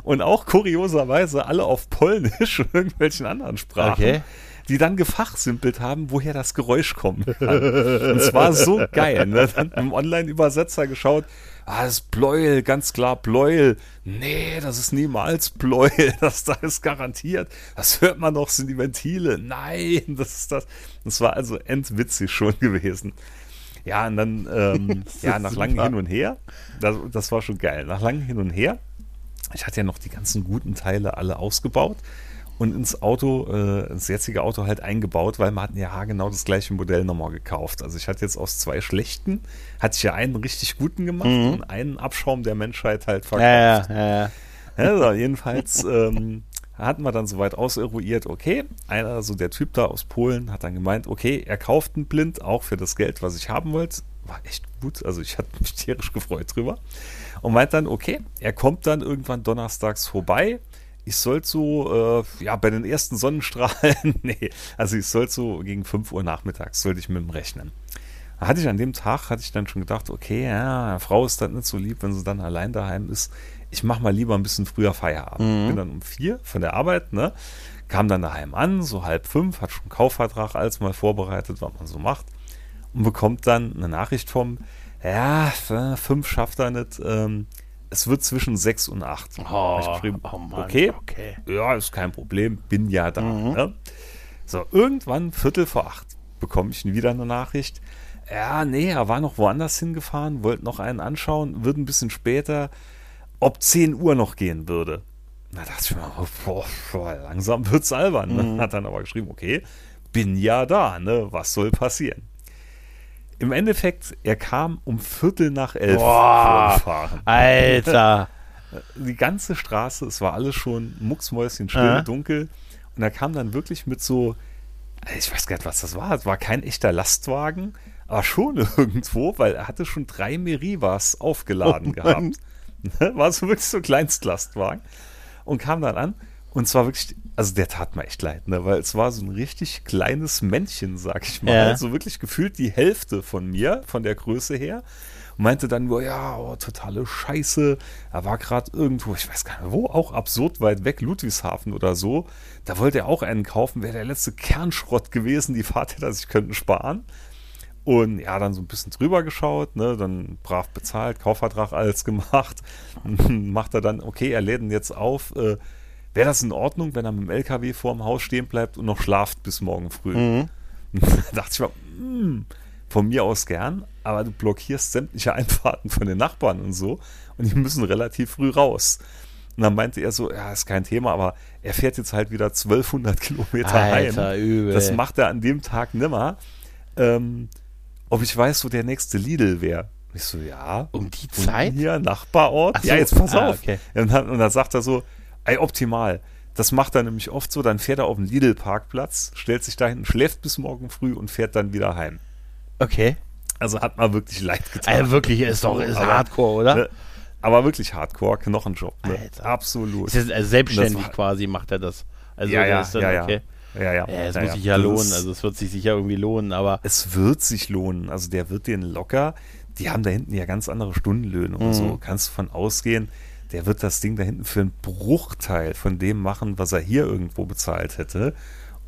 Und auch kurioserweise alle auf Polnisch und irgendwelchen anderen Sprachen, Okay. Die dann gefachsimpelt haben, woher das Geräusch kann. und es war so geil. Ne? Dann im Online-Übersetzer geschaut, ah, das ist Bleuel, ganz klar Bleuel. Nee, das ist niemals Bleuel, das da ist garantiert. Das hört man doch, sind die Ventile. Nein, das ist das. Das war also endwitzig schon gewesen. Ja, und dann, ähm, ja, nach langem. Hin und Her, das, das war schon geil. Nach langem Hin und Her, ich hatte ja noch die ganzen guten Teile alle ausgebaut und ins Auto, äh, ins jetzige Auto halt eingebaut, weil man hat ja genau das gleiche Modell nochmal gekauft. Also ich hatte jetzt aus zwei schlechten, hatte ich ja einen richtig guten gemacht und einen Abschaum der Menschheit halt verkauft. Ja, ja, ja, ja. Also jedenfalls ähm, hatten wir dann soweit auseruiert, okay, einer, also der Typ da aus Polen hat dann gemeint, okay, er kauft einen Blind, auch für das Geld, was ich haben wollte. War echt gut, also ich hatte mich tierisch gefreut drüber. Und meint dann, okay, er kommt dann irgendwann donnerstags vorbei. Ich sollte so, äh, ja, bei den ersten Sonnenstrahlen, nee, also ich sollte so gegen 5 Uhr nachmittags, sollte ich mit ihm rechnen. Da hatte ich an dem Tag, hatte ich dann schon gedacht, okay, ja, Frau ist dann nicht so lieb, wenn sie dann allein daheim ist. Ich mache mal lieber ein bisschen früher Feierabend. Bin dann um vier von der Arbeit, ne? Kam dann daheim an, so halb fünf, hat schon einen Kaufvertrag alles mal vorbereitet, was man so macht. Und bekommt dann eine Nachricht vom, ja, fünf schafft er nicht, ähm, es wird zwischen sechs und acht. Oh, Hab ich geschrieben, oh Mann, okay, okay. ja, ist kein Problem, bin ja da. Ne? So, irgendwann, Viertel vor acht, bekomme ich wieder eine Nachricht. Ja, nee, er war noch woanders hingefahren, wollte noch einen anschauen, wird ein bisschen später, ob 10 Uhr noch gehen würde. Da dachte ich mir, oh, boah, boah, langsam wird's albern. Ne? Hat dann aber geschrieben, okay, bin ja da, ne? Was soll passieren? Im Endeffekt, er kam um Viertel nach elf Boah. Alter. Die ganze Straße, es war alles schon mucksmäuschenstill, Ja. dunkel. Und er kam dann wirklich mit so, ich weiß gar nicht, was das war. Es war kein echter Lastwagen, aber schon irgendwo, weil er hatte schon drei Merivas aufgeladen Oh gehabt. War so wirklich so ein Kleinstlastwagen. Und kam dann an. Und zwar wirklich, also der tat mir echt leid, ne? weil es war so ein richtig kleines Männchen, sag ich mal. Ja. Also wirklich gefühlt die Hälfte von mir, von der Größe her. Und meinte dann nur, ja, oh, totale Scheiße. Er war gerade irgendwo, ich weiß gar nicht wo, auch absurd weit weg, Ludwigshafen oder so. Da wollte er auch einen kaufen, wäre der letzte Kernschrott gewesen. Die Fahrtäter sich könnten sparen. Und ja, dann so ein bisschen drüber geschaut, ne, dann brav bezahlt, Kaufvertrag alles gemacht. Macht er dann, okay, er lädt ihn jetzt auf. Äh, Wäre das in Ordnung, wenn er mit dem LKW vorm Haus stehen bleibt und noch schlaft bis morgen früh? da dachte ich mir, hm, von mir aus gern, aber du blockierst sämtliche Einfahrten von den Nachbarn und so und die müssen relativ früh raus. Und dann meinte er so, ja, ist kein Thema, aber er fährt jetzt halt wieder 1200 Kilometer Alter, heim. übel. Das macht er an dem Tag nimmer. Ähm, ob ich weiß, wo der nächste Lidl wäre. Ich so, ja. Um die Zeit? Hier, Nachbarort. Ach so. Ja, jetzt pass Ah, auf. okay. Und, dann, und dann sagt er so, ey, optimal. Das macht er nämlich oft so, dann fährt er auf den Lidl-Parkplatz, stellt sich da hinten, schläft bis morgen früh und fährt dann wieder heim. Okay. Also hat mal wirklich leid getan. Also wirklich, ist doch ist Aber- Hardcore, oder? Ne? Aber wirklich Hardcore, Knochenjob. Ne? Absolut. Ist also selbstständig war- quasi macht er das. Also ja, ja, ist dann, ja, ja, okay. ja, ja. Ja, es ja, muss sich ja lohnen, also es wird sich sicher irgendwie lohnen, aber es wird sich lohnen. Also der wird den locker. Die haben da hinten ja ganz andere Stundenlöhne und Mhm. so. Kannst du von ausgehen, der wird das Ding da hinten für einen Bruchteil von dem machen, was er hier irgendwo bezahlt hätte.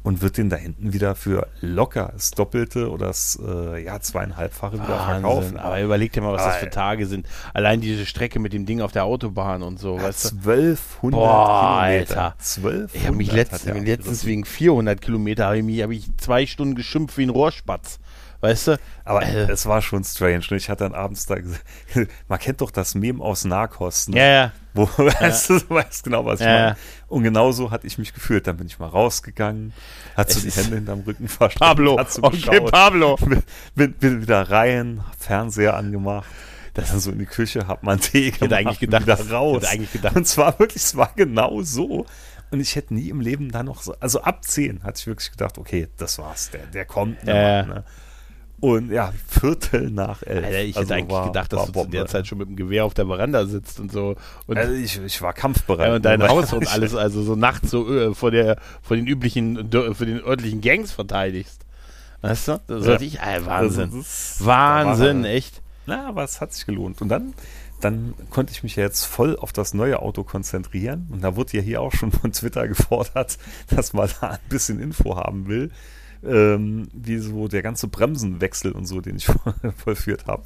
und wird den da hinten wieder für locker das Doppelte oder das äh, ja, zweieinhalbfache wieder Wahnsinn. verkaufen. Aber überleg dir mal, was das für Alter. Tage sind. Allein diese Strecke mit dem Ding auf der Autobahn und so, weißt du? 1200 Boah, Kilometer. Alter. 1200 Ich habe mich letztens, letztens wegen 400 Kilometer habe ich, mich- hab ich zwei Stunden geschimpft wie ein Rohrspatz. Weißt du? Aber Äh. es war schon strange. Ne? Ich hatte dann abends da gesehen, man kennt doch das Meme aus Narcos. Ne? Ja, ja. Wo, weißt du, du weißt genau, was ich Ja, meine. ja. Und genauso hatte ich mich gefühlt. Dann bin ich mal rausgegangen, hat so die Hände hinterm Rücken versteckt. Pablo, okay. Pablo. Bin, bin, bin wieder rein, Fernseher angemacht. Dann so in die Küche, hab einen Tee gemacht. hätte eigentlich gedacht, wieder raus. hätte eigentlich gedacht- Und zwar wirklich, es war genau so. Und ich hätte nie im Leben da noch so, also ab 10 hatte ich wirklich gedacht, okay, das war's, der, der kommt. Ja, nochmal, ja. Ne? Und ja, Viertel nach elf. Alter, ich Also hätte eigentlich war- gedacht, dass du zu der Bombe. Zeit schon mit dem Gewehr auf der Veranda sitzt und so. Und, Also ich, ich war kampfbereit. ja, und dein ne, Haus und alles, also so nachts so äh, vor der, vor den üblichen, für den örtlichen Gangs verteidigst. Weißt du? Das Ja. ich, äh, Wahnsinn. Also das- Wahnsinn, war- echt. Na, aber es hat sich gelohnt. Und dann, dann konnte ich mich ja jetzt voll auf das neue Auto konzentrieren. Und da wurde ja hier auch schon von Twitter gefordert, dass man da ein bisschen Info haben will, ähm, wie so der ganze Bremsenwechsel und so, den ich vollführt habe,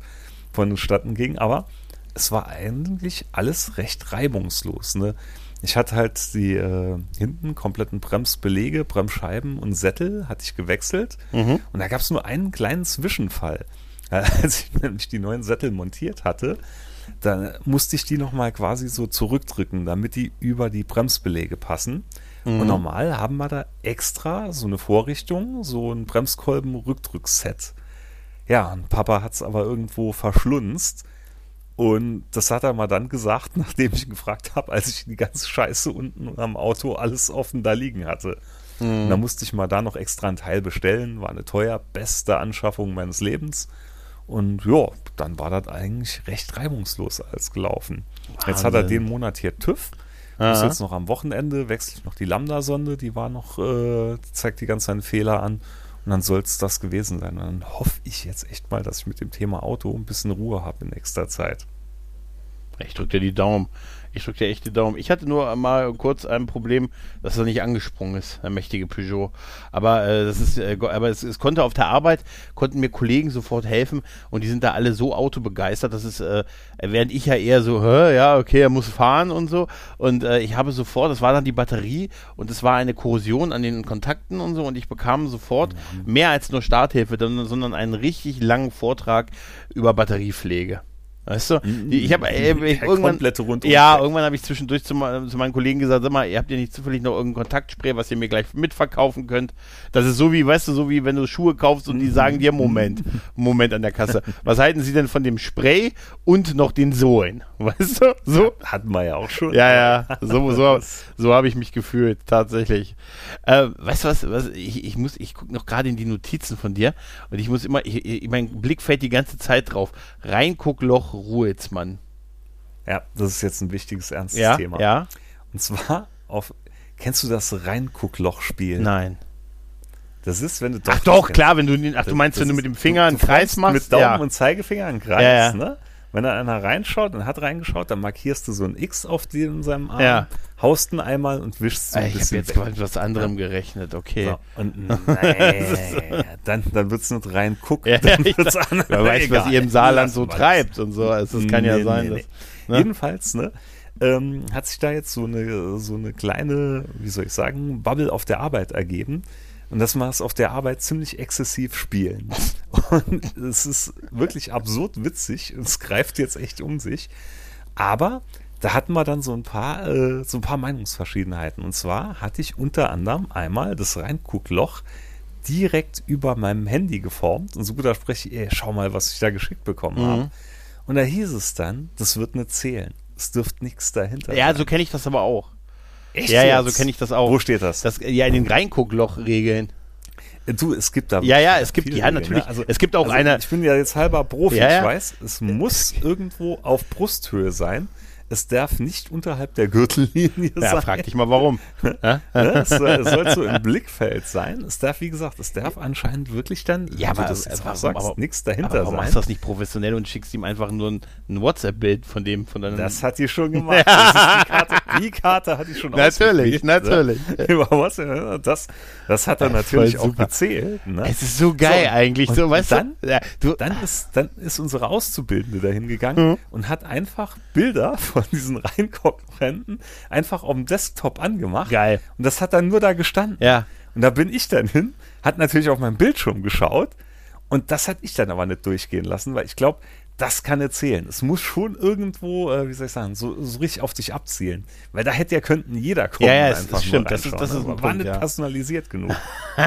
vonstatten ging. Aber es war eigentlich alles recht reibungslos. Ne? Ich hatte halt die äh, hinten kompletten Bremsbelege, Bremsscheiben und Sättel hatte ich gewechselt. Mhm. Und da gab es nur einen kleinen Zwischenfall. Als ich nämlich die neuen Sättel montiert hatte, dann musste ich die nochmal quasi so zurückdrücken, damit die über die Bremsbelege passen. Und normal haben wir da extra so eine Vorrichtung, so ein Bremskolben-Rückdrückset. Ja, und Papa hat es aber irgendwo verschlunzt. Und das hat er mal dann gesagt, nachdem ich ihn gefragt habe, als ich die ganze Scheiße unten am Auto alles offen da liegen hatte. Und da musste ich mal da noch extra ein Teil bestellen. War eine teuer, beste Anschaffung meines Lebens. Und ja, dann war das eigentlich recht reibungslos alles gelaufen. Jetzt hat er Wahnsinn. den Monat hier TÜV. Muss jetzt noch am Wochenende wechsle ich noch die Lambda-Sonde, die war noch, äh, zeigt die ganze Zeit einen Fehler an. Und dann soll es das gewesen sein. Und dann hoffe ich jetzt echt mal, dass ich mit dem Thema Auto ein bisschen Ruhe habe in nächster Zeit. Ich drück dir die Daumen. Ich drück dir echt die Daumen. Ich hatte nur mal kurz ein Problem, dass er nicht angesprungen ist, der mächtige Peugeot. Aber äh, das ist, äh, aber es, es konnte auf der Arbeit konnten mir Kollegen sofort helfen und die sind da alle so autobegeistert, dass es äh, während ich ja eher so, Hä, ja okay, er muss fahren und so und äh, ich habe sofort, das war dann die Batterie und es war eine Korrosion an den Kontakten und so und ich bekam sofort mehr als nur Starthilfe, sondern einen richtig langen Vortrag über Batteriepflege. Weißt du? Ich habe äh, Der irgendwann ja, irgendwann habe ich zwischendurch zu, zu meinen Kollegen gesagt, sag mal, ihr habt ja nicht zufällig noch irgendein Kontaktspray, was ihr mir gleich mitverkaufen könnt. Das ist so wie, weißt du, so wie wenn du Schuhe kaufst und die sagen dir, Moment, Moment an der Kasse. Was halten sie denn von dem Spray und noch den Sohlen? Weißt du? So? Hatten wir ja auch schon. Ja, ja, so, so, so habe ich mich gefühlt, tatsächlich. Äh, weißt du was, was ich, ich muss, ich gucke noch gerade in die Notizen von dir und ich muss immer, ich, ich, mein Blick fällt die ganze Zeit drauf. Reinguckloch Ruhitzmann. Ja, das ist jetzt ein wichtiges, ernstes Ja, Thema. ja, Und zwar auf. Kennst du das Reinguckloch-Spiel? nein. Das ist, wenn du Ach doch, klar, wenn du, den- ach, du meinst, das wenn du mit dem Finger einen Kreis machst? Mit Daumen ja. und Zeigefinger einen Kreis, Ja, ja. ne? Wenn da einer reinschaut und hat reingeschaut, dann markierst du so ein X auf in seinem Arm, Ja. haust ihn einmal und wischst so Ah, ein ich habe bisschen jetzt mit was anderem gerechnet, okay. So, und nee, dann, dann wird's nicht reingucken. Ja, dann ich wird's dachte, an. Wer weiß, was Egal, ihr im Saarland so treibt und so. Also, es kann ja Nee, sein, nee, dass. nee. ne? Jedenfalls, ne, ähm, hat sich da jetzt so eine, so eine kleine, wie soll ich sagen, Bubble auf der Arbeit ergeben. Und dass wir es auf der Arbeit ziemlich exzessiv spielen. Und es ist wirklich absurd witzig. Es greift jetzt echt um sich. Aber da hatten wir dann so ein paar, äh, so ein paar Meinungsverschiedenheiten. Und zwar hatte ich unter anderem einmal das Reinguckloch direkt über meinem Handy geformt. Und so gut da spreche ich, ey, schau mal, was ich da geschickt bekommen Mhm. habe. Und da hieß es dann, das wird nicht zählen. Es dürfte nichts dahinter Ja, sein. so kenne ich das aber auch. Echt Ja, ja, jetzt? so kenne ich das auch. Wo steht das? Das, ja, in den Reinguckloch-Regeln. Du, es gibt da Ja, ja, es gibt- ja, Regeln, natürlich. ne? Also, Es gibt auch also eine- Ich bin ja jetzt halber Profi, Ja, ja. ich weiß, es muss irgendwo auf Brusthöhe sein. Es darf nicht unterhalb der Gürtellinie Ja, sein. frag dich mal warum. Ja? Ne? Es, soll, es soll so im Blickfeld sein. Es darf, wie gesagt, es darf anscheinend wirklich dann, Ja, wie aber- du das jetzt aber- auch sagst, aber- nichts Aber dahinter warum machst du sein. das nicht professionell und schickst ihm einfach nur ein, ein WhatsApp-Bild von dem, von deinem. Das hat die schon gemacht. Das ist die Karte Die Karte hatte ich schon Natürlich, natürlich. Ne? Das, das hat er natürlich auch gezählt. Ne? Es ist so geil so, eigentlich. So, weißt dann, du? Ja, du? Dann ist, dann ist unsere Auszubildende dahin gegangen mhm. und hat einfach Bilder von diesen Reinkonkurrenten einfach auf dem Desktop angemacht. Geil. Und das hat dann nur da gestanden. Ja. Und da bin ich dann hin, hat natürlich auf meinen Bildschirm geschaut und das hatte ich dann aber nicht durchgehen lassen, weil ich glaube, das kann erzählen. Es muss schon irgendwo, äh, wie soll ich sagen, so, so, richtig auf dich abzielen. Weil da hätte ja könnten jeder kommen. Ja, ja es einfach stimmt. Das ist, das ist ein war nicht ja. personalisiert genug.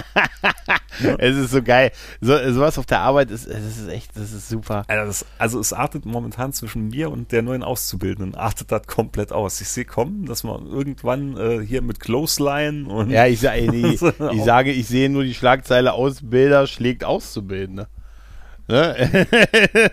Es ist so geil. So, sowas auf der Arbeit ist, das ist echt, das ist super. Also, das, also es artet momentan zwischen mir und der neuen Auszubildenden, artet das komplett aus. Ich sehe kommen, dass man irgendwann äh, hier mit Clothesline und. Ja, ich, sag, nee, ich sage, ich sehe nur die Schlagzeile Ausbilder schlägt Auszubildende. Ne?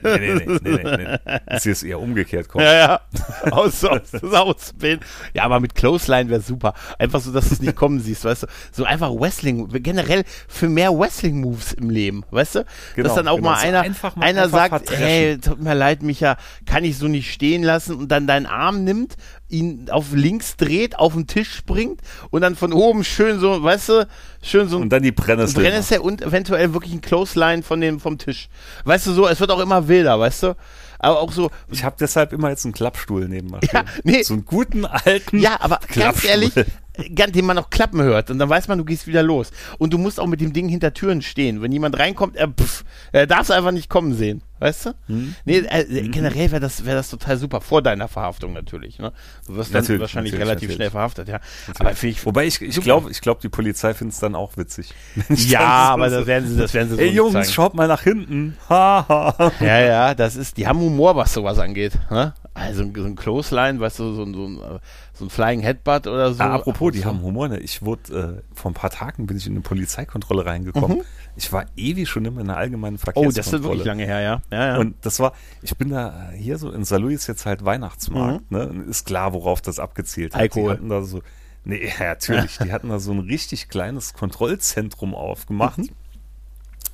nee, nee, nee, nee, nee, ist eher umgekehrt kommt. Ja, ja. Aus, aus, ausbilden. Ja, aber mit Clothesline wäre super. Einfach so, dass du es nicht kommen siehst, weißt du? So einfach Wrestling, generell für mehr Wrestling-Moves im Leben, weißt du? Genau, dass dann auch genau. mal einer, so mal einer sagt, hey, tut mir leid, Micha, kann ich so nicht stehen lassen und dann deinen Arm nimmt ihn auf links dreht, auf den Tisch springt und dann von oben schön so, weißt du, schön so und dann die Brennnessel, Brennnessel und eventuell wirklich ein Clothesline von dem vom Tisch. Weißt du so, es wird auch immer wilder, weißt du? Aber auch so. Ich habe deshalb immer jetzt einen Klappstuhl neben mir. Ja, nee. So einen guten alten. Ja, aber ganz ehrlich, den man noch klappen hört und dann weiß man, du gehst wieder los. Und du musst auch mit dem Ding hinter Türen stehen. Wenn jemand reinkommt, er, pff, er darf es einfach nicht kommen sehen. Weißt du? Mhm. Nee, äh, mhm. generell wäre das, wär das total super. Vor deiner Verhaftung natürlich. Ne? Du wirst dann wahrscheinlich relativ natürlich. schnell verhaftet, ja. Aber ich, Wobei ich, ich glaube, ich glaub, die Polizei findet es dann auch witzig. Ja, aber das werden sie, das werden sie so Ey Jungs, zeigen. schaut mal nach hinten. ja, ja, das ist, die haben Humor, was sowas angeht. Ne? Also so ein Clothesline, weißt du, so, so, ein, so ein Flying Headbutt oder so. Ah, apropos, die so. haben Humor, ne? Ich wurde, äh, vor ein paar Tagen bin ich in eine Polizeikontrolle reingekommen. Mhm. Ich war ewig schon immer in einer allgemeinen Verkehrskontrolle. Oh, das ist wirklich lange her, ja. ja, ja. Und das war, ich bin da äh, hier so, in Salou ist jetzt halt Weihnachtsmarkt, mhm. ne? Ist klar, worauf das abgezielt hat. Alkohol. Die hatten da so, nee, ja, natürlich, die hatten da so ein richtig kleines Kontrollzentrum aufgemacht. Mhm.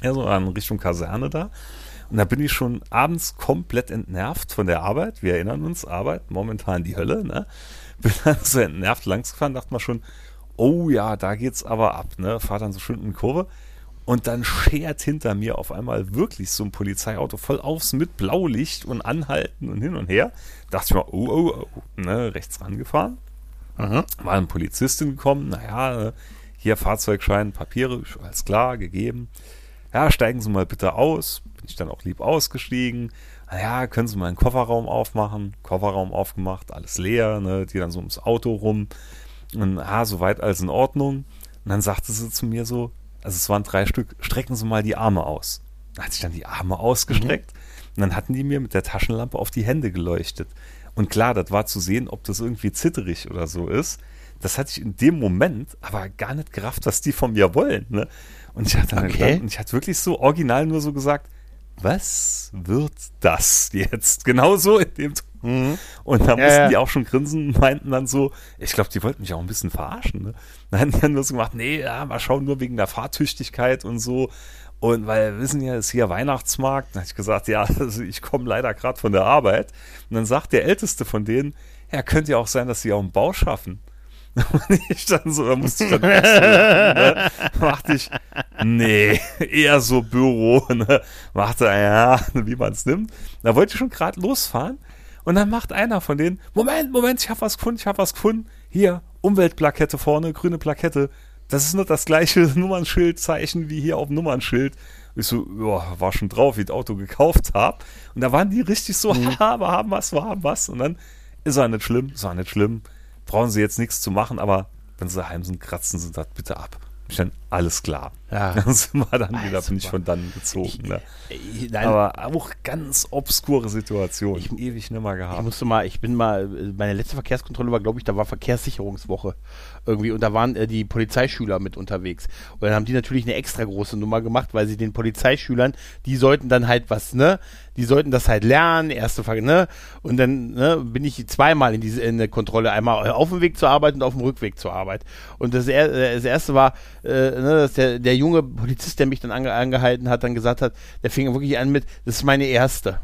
Ja, so in Richtung Kaserne da. Und da bin ich schon abends komplett entnervt von der Arbeit. Wir erinnern uns, Arbeit, momentan die Hölle, ne? Bin dann so entnervt langs gefahren, dachte mal schon, oh ja, da geht's aber ab, ne? Fahr dann so schön in die Kurve. Und dann schert hinter mir auf einmal wirklich so ein Polizeiauto voll aufs mit Blaulicht und anhalten und hin und her. Dachte ich mal, oh, oh, oh, ne, rechts rangefahren. Mhm. War eine Polizistin gekommen, naja, hier Fahrzeugschein, Papiere, alles klar, gegeben. Ja, steigen Sie mal bitte aus ich dann auch lieb ausgestiegen. Naja, können Sie mal einen Kofferraum aufmachen? Kofferraum aufgemacht, alles leer, ne? Die dann so ums Auto rum. Und ah, soweit alles in Ordnung. Und dann sagte sie zu mir so, also es waren drei Stück, strecken Sie mal die Arme aus. Da hat sich dann die Arme ausgestreckt. Mhm. Und dann hatten die mir mit der Taschenlampe auf die Hände geleuchtet. Und klar, das war zu sehen, ob das irgendwie zitterig oder so ist. Das hatte ich in dem Moment aber gar nicht gerafft, was die von mir wollen. Ne? Und ich hatte, okay. dann, ich hatte wirklich so original nur so gesagt, was wird das jetzt? Genauso in dem mhm. Und da mussten ja, die auch schon grinsen und meinten dann so, ich glaube, die wollten mich auch ein bisschen verarschen. Ne? Dann haben die dann nur so gemacht, nee, ja, mal schauen, nur wegen der Fahrtüchtigkeit und so. Und weil wir wissen ja, es ist hier Weihnachtsmarkt. Dann habe ich gesagt, ja, also ich komme leider gerade von der Arbeit. Und dann sagt der Älteste von denen, ja, könnte ja auch sein, dass sie auch einen Bau schaffen. Ich dann so, da musste ich dann ne? machte ich, nee, eher so Büro, ne? Machte, ja, wie man es nimmt. Da wollte ich schon gerade losfahren. Und dann macht einer von denen, Moment, Moment, ich habe was gefunden, ich habe was gefunden. Hier, Umweltplakette vorne, grüne Plakette. Das ist nicht das gleiche Nummernschildzeichen wie hier auf dem Nummernschild. Ich so, ja, war schon drauf, wie ich das Auto gekauft habe. Und da waren die richtig so, mhm. wir haben was, wir haben was. Und dann ist er nicht schlimm, ist er nicht schlimm brauchen sie jetzt nichts zu machen, aber wenn sie daheim sind, kratzen sie das bitte ab. Ich dann, alles klar. Ja. Dann sind wir dann wieder, bin ich von dann gezogen. Ne? Ich, Aber auch ganz obskure Situation. Ich ewig nimmer gehabt. Ich musste mal, ich bin mal, meine letzte Verkehrskontrolle war, glaube ich, da war Verkehrssicherungswoche irgendwie und da waren äh, die Polizeischüler mit unterwegs. Und dann haben die natürlich eine extra große Nummer gemacht, weil sie den Polizeischülern, die sollten dann halt was, ne? Die sollten das halt lernen, erste Frage, ne? Und dann ne, bin ich zweimal in diese in der Kontrolle, einmal auf dem Weg zur Arbeit und auf dem Rückweg zur Arbeit. Und das, er, das erste war, äh, ne, dass der, der junge Polizist, der mich dann ange, angehalten hat, dann gesagt hat, der fing wirklich an mit, das ist meine erste.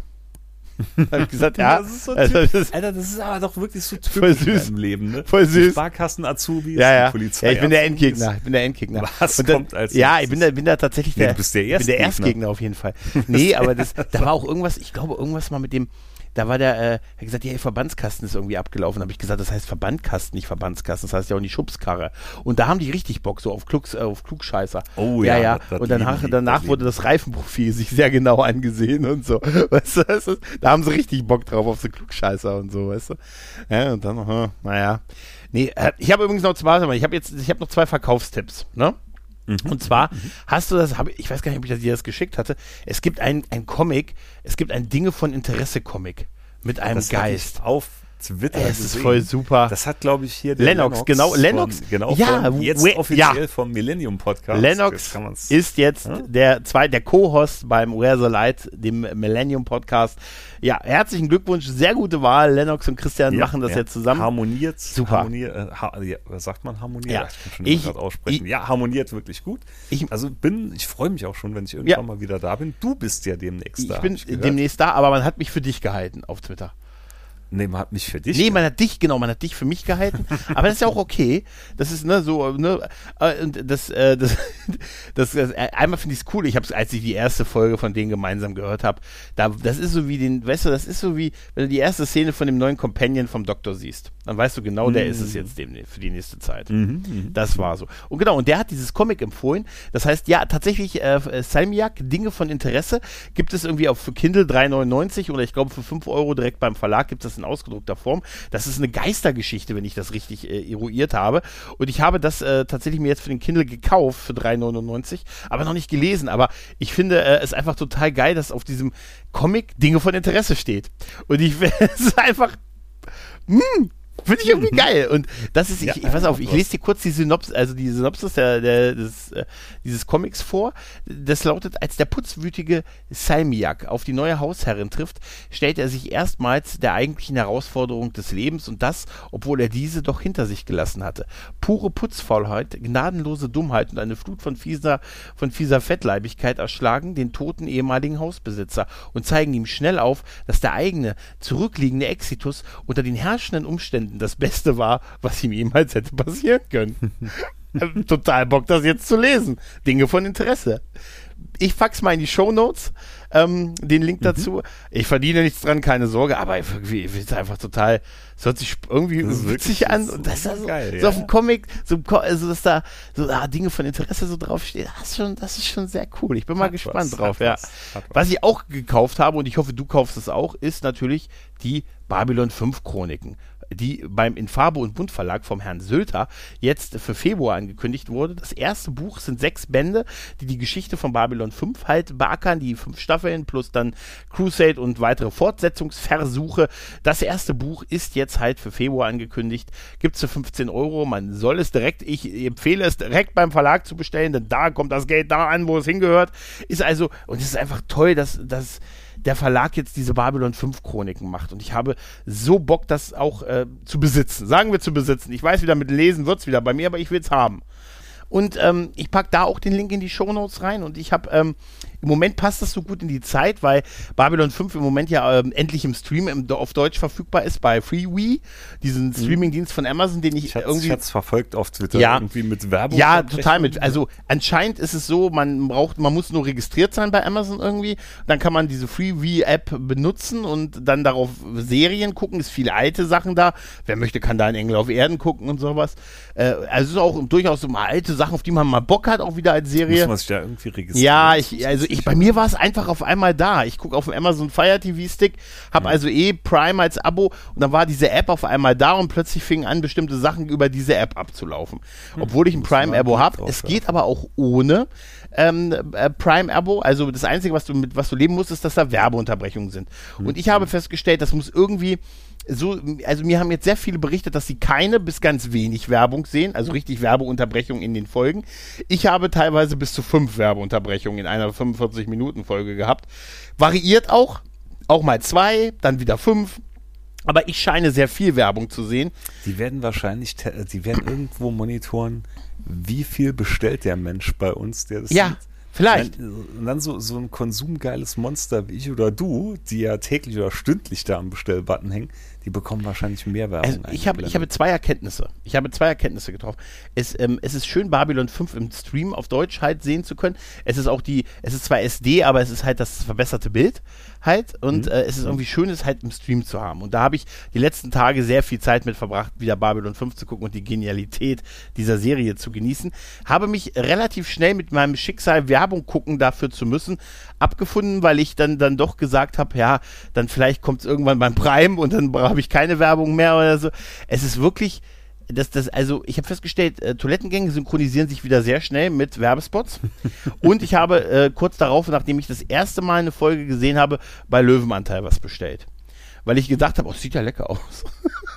Hab ich gesagt, ja. Das ist so also, das ist Alter, das ist aber doch wirklich so Voll typisch in süß. deinem Leben, ne? Voll süß. Die Sparkassen-Azubis, ja, ja. Polizei ja, ich bin der Endgegner. Ich bin der Endgegner. Was dann, kommt als Ja, ich bin da, bin da tatsächlich Nee, der, du bist der ich bin der Erstgegner. Erstgegner auf jeden Fall. Nee, aber das, da war auch irgendwas, ich glaube, irgendwas mal mit dem, da war der, äh, hat gesagt, ja, ihr Verbandskasten ist irgendwie abgelaufen. habe ich gesagt, das heißt Verbandkasten, nicht Verbandskasten, das heißt ja auch nicht Schubskarre. Und da haben die richtig Bock, so auf, Klugs, äh, auf Klugscheißer. Oh ja. ja, ja. das- das und danach, lieben danach das wurde das Reifenprofil sich sehr genau angesehen und so. Weißt du, das ist, da haben sie richtig Bock drauf, auf so Klugscheißer und so, weißt du. Ja, und dann, hm, naja. Nee, äh, ich habe übrigens noch zwei, ich habe jetzt, ich habe noch zwei Verkaufstipps, ne? Und zwar hast du das, hab, ich weiß gar nicht, ob ich dir das geschickt hatte. Es gibt ein, ein Comic, es gibt ein Dinge von Interesse Comic mit einem Das Geist. auf Twitter Es ist gesehen. voll super. Das hat, glaube ich, hier der Lennox, genau, Lennox, Von, genau, ja, von, jetzt we- offiziell ja. vom Millennium Podcast. Lennox ist jetzt Ja? der zwei, der Co-Host beim Where the Light, dem Millennium Podcast. Ja, herzlichen Glückwunsch, sehr gute Wahl. Lennox und Christian Ja, machen das ja. jetzt zusammen. Harmoniert. Super. Harmoniert, äh, ha, sagt man harmoniert? Ja. Ich kann schon aussprechen. ich- ja, harmoniert wirklich gut. Ich- also bin, ich freue mich auch schon, wenn ich irgendwann mal wieder da bin. Du bist ja demnächst ich da. bin ich gehört. demnächst da, aber man hat mich für dich gehalten auf Twitter. Nee, man hat mich für dich. Nee, man hat dich, genau, man hat dich für mich gehalten. aber das ist ja auch okay. Das ist, ne, so, ne, äh, und das, äh, das, das, das äh, einmal finde ich es cool. Ich habe es, als ich die erste Folge von denen gemeinsam gehört habe, da, das ist so wie den, weißt du, das ist so wie, wenn du die erste Szene von dem neuen Companion vom Doktor siehst, dann weißt du genau, der ist es jetzt dem, für die nächste Zeit. Das war so. Und genau, und der hat dieses Comic empfohlen. Das heißt, ja, tatsächlich, äh, Salmiak, Dinge von Interesse, gibt es irgendwie auf für Kindle 3,99 oder ich glaube für 5 Euro direkt beim Verlag gibt es in ausgedruckter Form. Das ist eine Geistergeschichte, wenn ich das richtig äh, eruiert habe. Und ich habe das äh, tatsächlich mir jetzt für den Kindle gekauft für 3,99, aber noch nicht gelesen. Aber ich finde äh, es einfach total geil, dass auf diesem Comic Dinge von Interesse steht. Und ich es ist einfach hm, Finde ich irgendwie geil. Und das ist, ich, Ja, ich pass auf, ich lese dir kurz die Synopsis, also die Synopsis der, der, des, äh, dieses Comics vor. Das lautet, als der putzwütige Salmiak auf die neue Hausherrin trifft, stellt er sich erstmals der eigentlichen Herausforderung des Lebens und das, obwohl er diese doch hinter sich gelassen hatte. Pure Putzfaulheit, gnadenlose Dummheit und eine Flut von fieser, von fieser Fettleibigkeit erschlagen den toten ehemaligen Hausbesitzer und zeigen ihm schnell auf, dass der eigene, zurückliegende Exitus unter den herrschenden Umständen das Beste war, was ihm jemals hätte passieren können. Total Bock, das jetzt zu lesen. Dinge von Interesse. Ich fax mal in die Shownotes ähm, den Link Mhm. dazu. Ich verdiene nichts dran, keine Sorge, aber irgendwie ich find's einfach total, es hört sich irgendwie witzig an und das ist da so, geil, so ja. auf dem Comic, so, also dass da so ah, Dinge von Interesse so draufstehen, das ist schon, das ist schon sehr cool. Ich bin mal Hat gespannt was, drauf, ja. was. Was ich auch gekauft habe und ich hoffe, du kaufst es auch, ist natürlich die Babylon 5 Chroniken, die beim in Farbe und Bunt Verlag vom Herrn Sölter jetzt für Februar angekündigt wurde. Das erste Buch sind sechs Bände, die die Geschichte von Babylon 5 halt beackern, die fünf Staffeln plus dann Crusade und weitere Fortsetzungsversuche. Das erste Buch ist jetzt halt für Februar angekündigt, gibt's für 15 Euro. Man soll es direkt, ich empfehle es direkt beim Verlag zu bestellen, denn da kommt das Geld da an, wo es hingehört. Ist also, und es ist einfach toll, dass, dass der Verlag jetzt diese Babylon 5 Chroniken macht. Und ich habe so Bock, das auch äh, zu besitzen. Sagen wir zu besitzen. Ich weiß wieder, mit Lesen wird's wieder bei mir, aber ich will's haben. Und ähm, ich pack da auch den Link in die Shownotes rein. Und ich habe, ähm, im Moment passt das so gut in die Zeit, weil Babylon 5 im Moment ja ähm, endlich im Stream im, auf Deutsch verfügbar ist bei Freewee, diesen Streamingdienst von Amazon, den ich, Ich hatte irgendwie es verfolgt auf Twitter, Ja. irgendwie mit Werbung. ja, total mit. Also anscheinend ist es so, man braucht, man muss nur registriert sein bei Amazon irgendwie. Dann kann man diese Freeview-App benutzen und dann darauf Serien gucken. Es viele alte Sachen da. Wer möchte, kann da in Engel auf Erden gucken und sowas. Äh, also es ist auch durchaus mal alte Sachen, auf die man mal Bock hat, auch wieder als Serie. Muss man sich da irgendwie registrieren? Ja, ich, also ich, bei mir war es einfach auf einmal da. Ich gucke auf dem Amazon Fire TV Stick, habe also eh Prime als Abo und dann war diese App auf einmal da und plötzlich fingen an, bestimmte Sachen über diese App abzulaufen. Obwohl ich ein Prime-Abo habe. Es ja. geht aber auch ohne ähm, äh, Prime-Abo. Also das Einzige, was du mit was du leben musst, ist, dass da Werbeunterbrechungen sind. Und ich habe festgestellt, das muss irgendwie so, also mir haben jetzt sehr viele berichtet, dass sie keine bis ganz wenig Werbung sehen, also richtig Werbeunterbrechungen in den Folgen. Ich habe teilweise bis zu fünf Werbeunterbrechungen in einer 45-Minuten-Folge gehabt. Variiert auch, auch mal zwei, dann wieder fünf. Aber ich scheine sehr viel Werbung zu sehen. Die werden wahrscheinlich, te- die werden irgendwo monitoren, wie viel bestellt der Mensch bei uns, der das Ja. sieht. Vielleicht. Und dann so, so ein konsumgeiles Monster wie ich oder du, die ja täglich oder stündlich da am Bestellbutton hängen, die bekommen wahrscheinlich mehr Werbung. Also ich, habe, ich habe zwei Erkenntnisse. Ich habe zwei Erkenntnisse getroffen. Es, ähm, es ist schön, Babylon 5 im Stream auf Deutsch halt sehen zu können. Es ist auch die, es ist zwar SD, aber es ist halt das verbesserte Bild halt. Und mhm. äh, es ist irgendwie schön, es halt im Stream zu haben. Und da habe ich die letzten Tage sehr viel Zeit mit verbracht, wieder Babylon 5 zu gucken und die Genialität dieser Serie zu genießen. Habe mich relativ schnell mit meinem Schicksal, Werbung gucken dafür zu müssen, abgefunden, weil ich dann, dann doch gesagt habe, ja, dann vielleicht kommt es irgendwann beim Prime und dann habe ich keine Werbung mehr oder so. Es ist wirklich, das, das, also ich habe festgestellt, äh, Toilettengänge synchronisieren sich wieder sehr schnell mit Werbespots. und ich habe äh, kurz darauf, nachdem ich das erste Mal eine Folge gesehen habe, bei Löwenanteil was bestellt. Weil ich gedacht habe, oh, sieht ja lecker aus.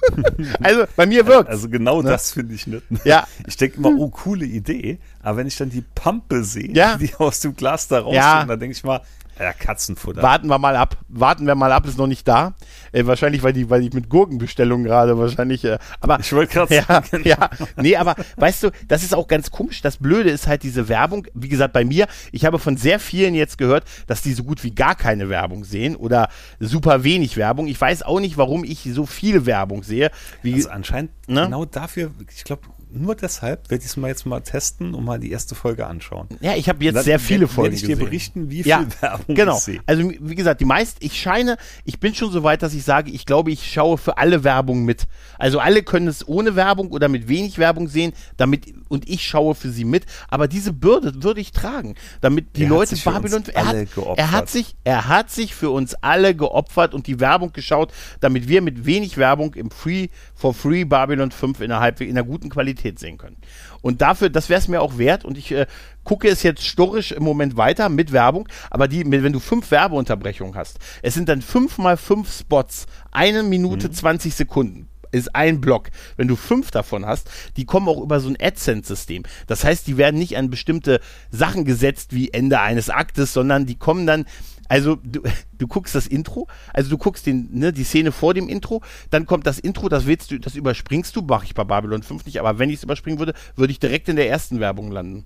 also bei mir wirkt. Also genau ne? das finde ich nicht. Ja. Ich denke immer, oh, coole Idee. Aber wenn ich dann die Pampe sehe, ja. die aus dem Glas da rauskommt, ja. dann denke ich mal, ja, Katzenfutter. Warten wir mal ab. Warten wir mal ab, ist noch nicht da. Äh, wahrscheinlich, weil die, weil ich mit Gurkenbestellungen gerade wahrscheinlich. Äh, aber ich wollte gerade ja, sagen. Ja, nee, aber weißt du, das ist auch ganz komisch. Das Blöde ist halt diese Werbung. Wie gesagt, bei mir, ich habe von sehr vielen jetzt gehört, dass die so gut wie gar keine Werbung sehen oder super wenig Werbung. Ich weiß auch nicht, warum ich so viel Werbung sehe. Wie, also anscheinend ne? genau dafür, ich glaube, nur deshalb werde ich es mal jetzt mal testen und mal die erste Folge anschauen. Ja, ich habe jetzt dann sehr viele Folgen ich dir gesehen. berichten, wie viel ja, Werbung genau. ich sehe. Also wie gesagt, die meisten, ich scheine, ich bin schon so weit, dass ich sage, ich glaube, ich schaue für alle Werbung mit. Also alle können es ohne Werbung oder mit wenig Werbung sehen, damit und ich schaue für sie mit. Aber diese Bürde würde ich tragen, damit die er Leute Babylon, er hat, er hat sich, er hat sich für uns alle geopfert und die Werbung geschaut, damit wir mit wenig Werbung im Free for Free Babylon 5 innerhalb in einer guten Qualität sehen können. Und dafür, das wäre es mir auch wert. Und ich äh, gucke es jetzt sturrisch im Moment weiter mit Werbung. Aber die, wenn du fünf Werbeunterbrechungen hast, es sind dann fünf mal fünf Spots, eine Minute mhm. 20 Sekunden ist ein Block. Wenn du fünf davon hast, die kommen auch über so ein AdSense-System. Das heißt, die werden nicht an bestimmte Sachen gesetzt wie Ende eines Aktes, sondern die kommen dann also du, du guckst das Intro, also du guckst den, ne, die Szene vor dem Intro, dann kommt das Intro, das willst du, das überspringst du, mache ich bei Babylon 5 nicht, aber wenn ich es überspringen würde, würde ich direkt in der ersten Werbung landen.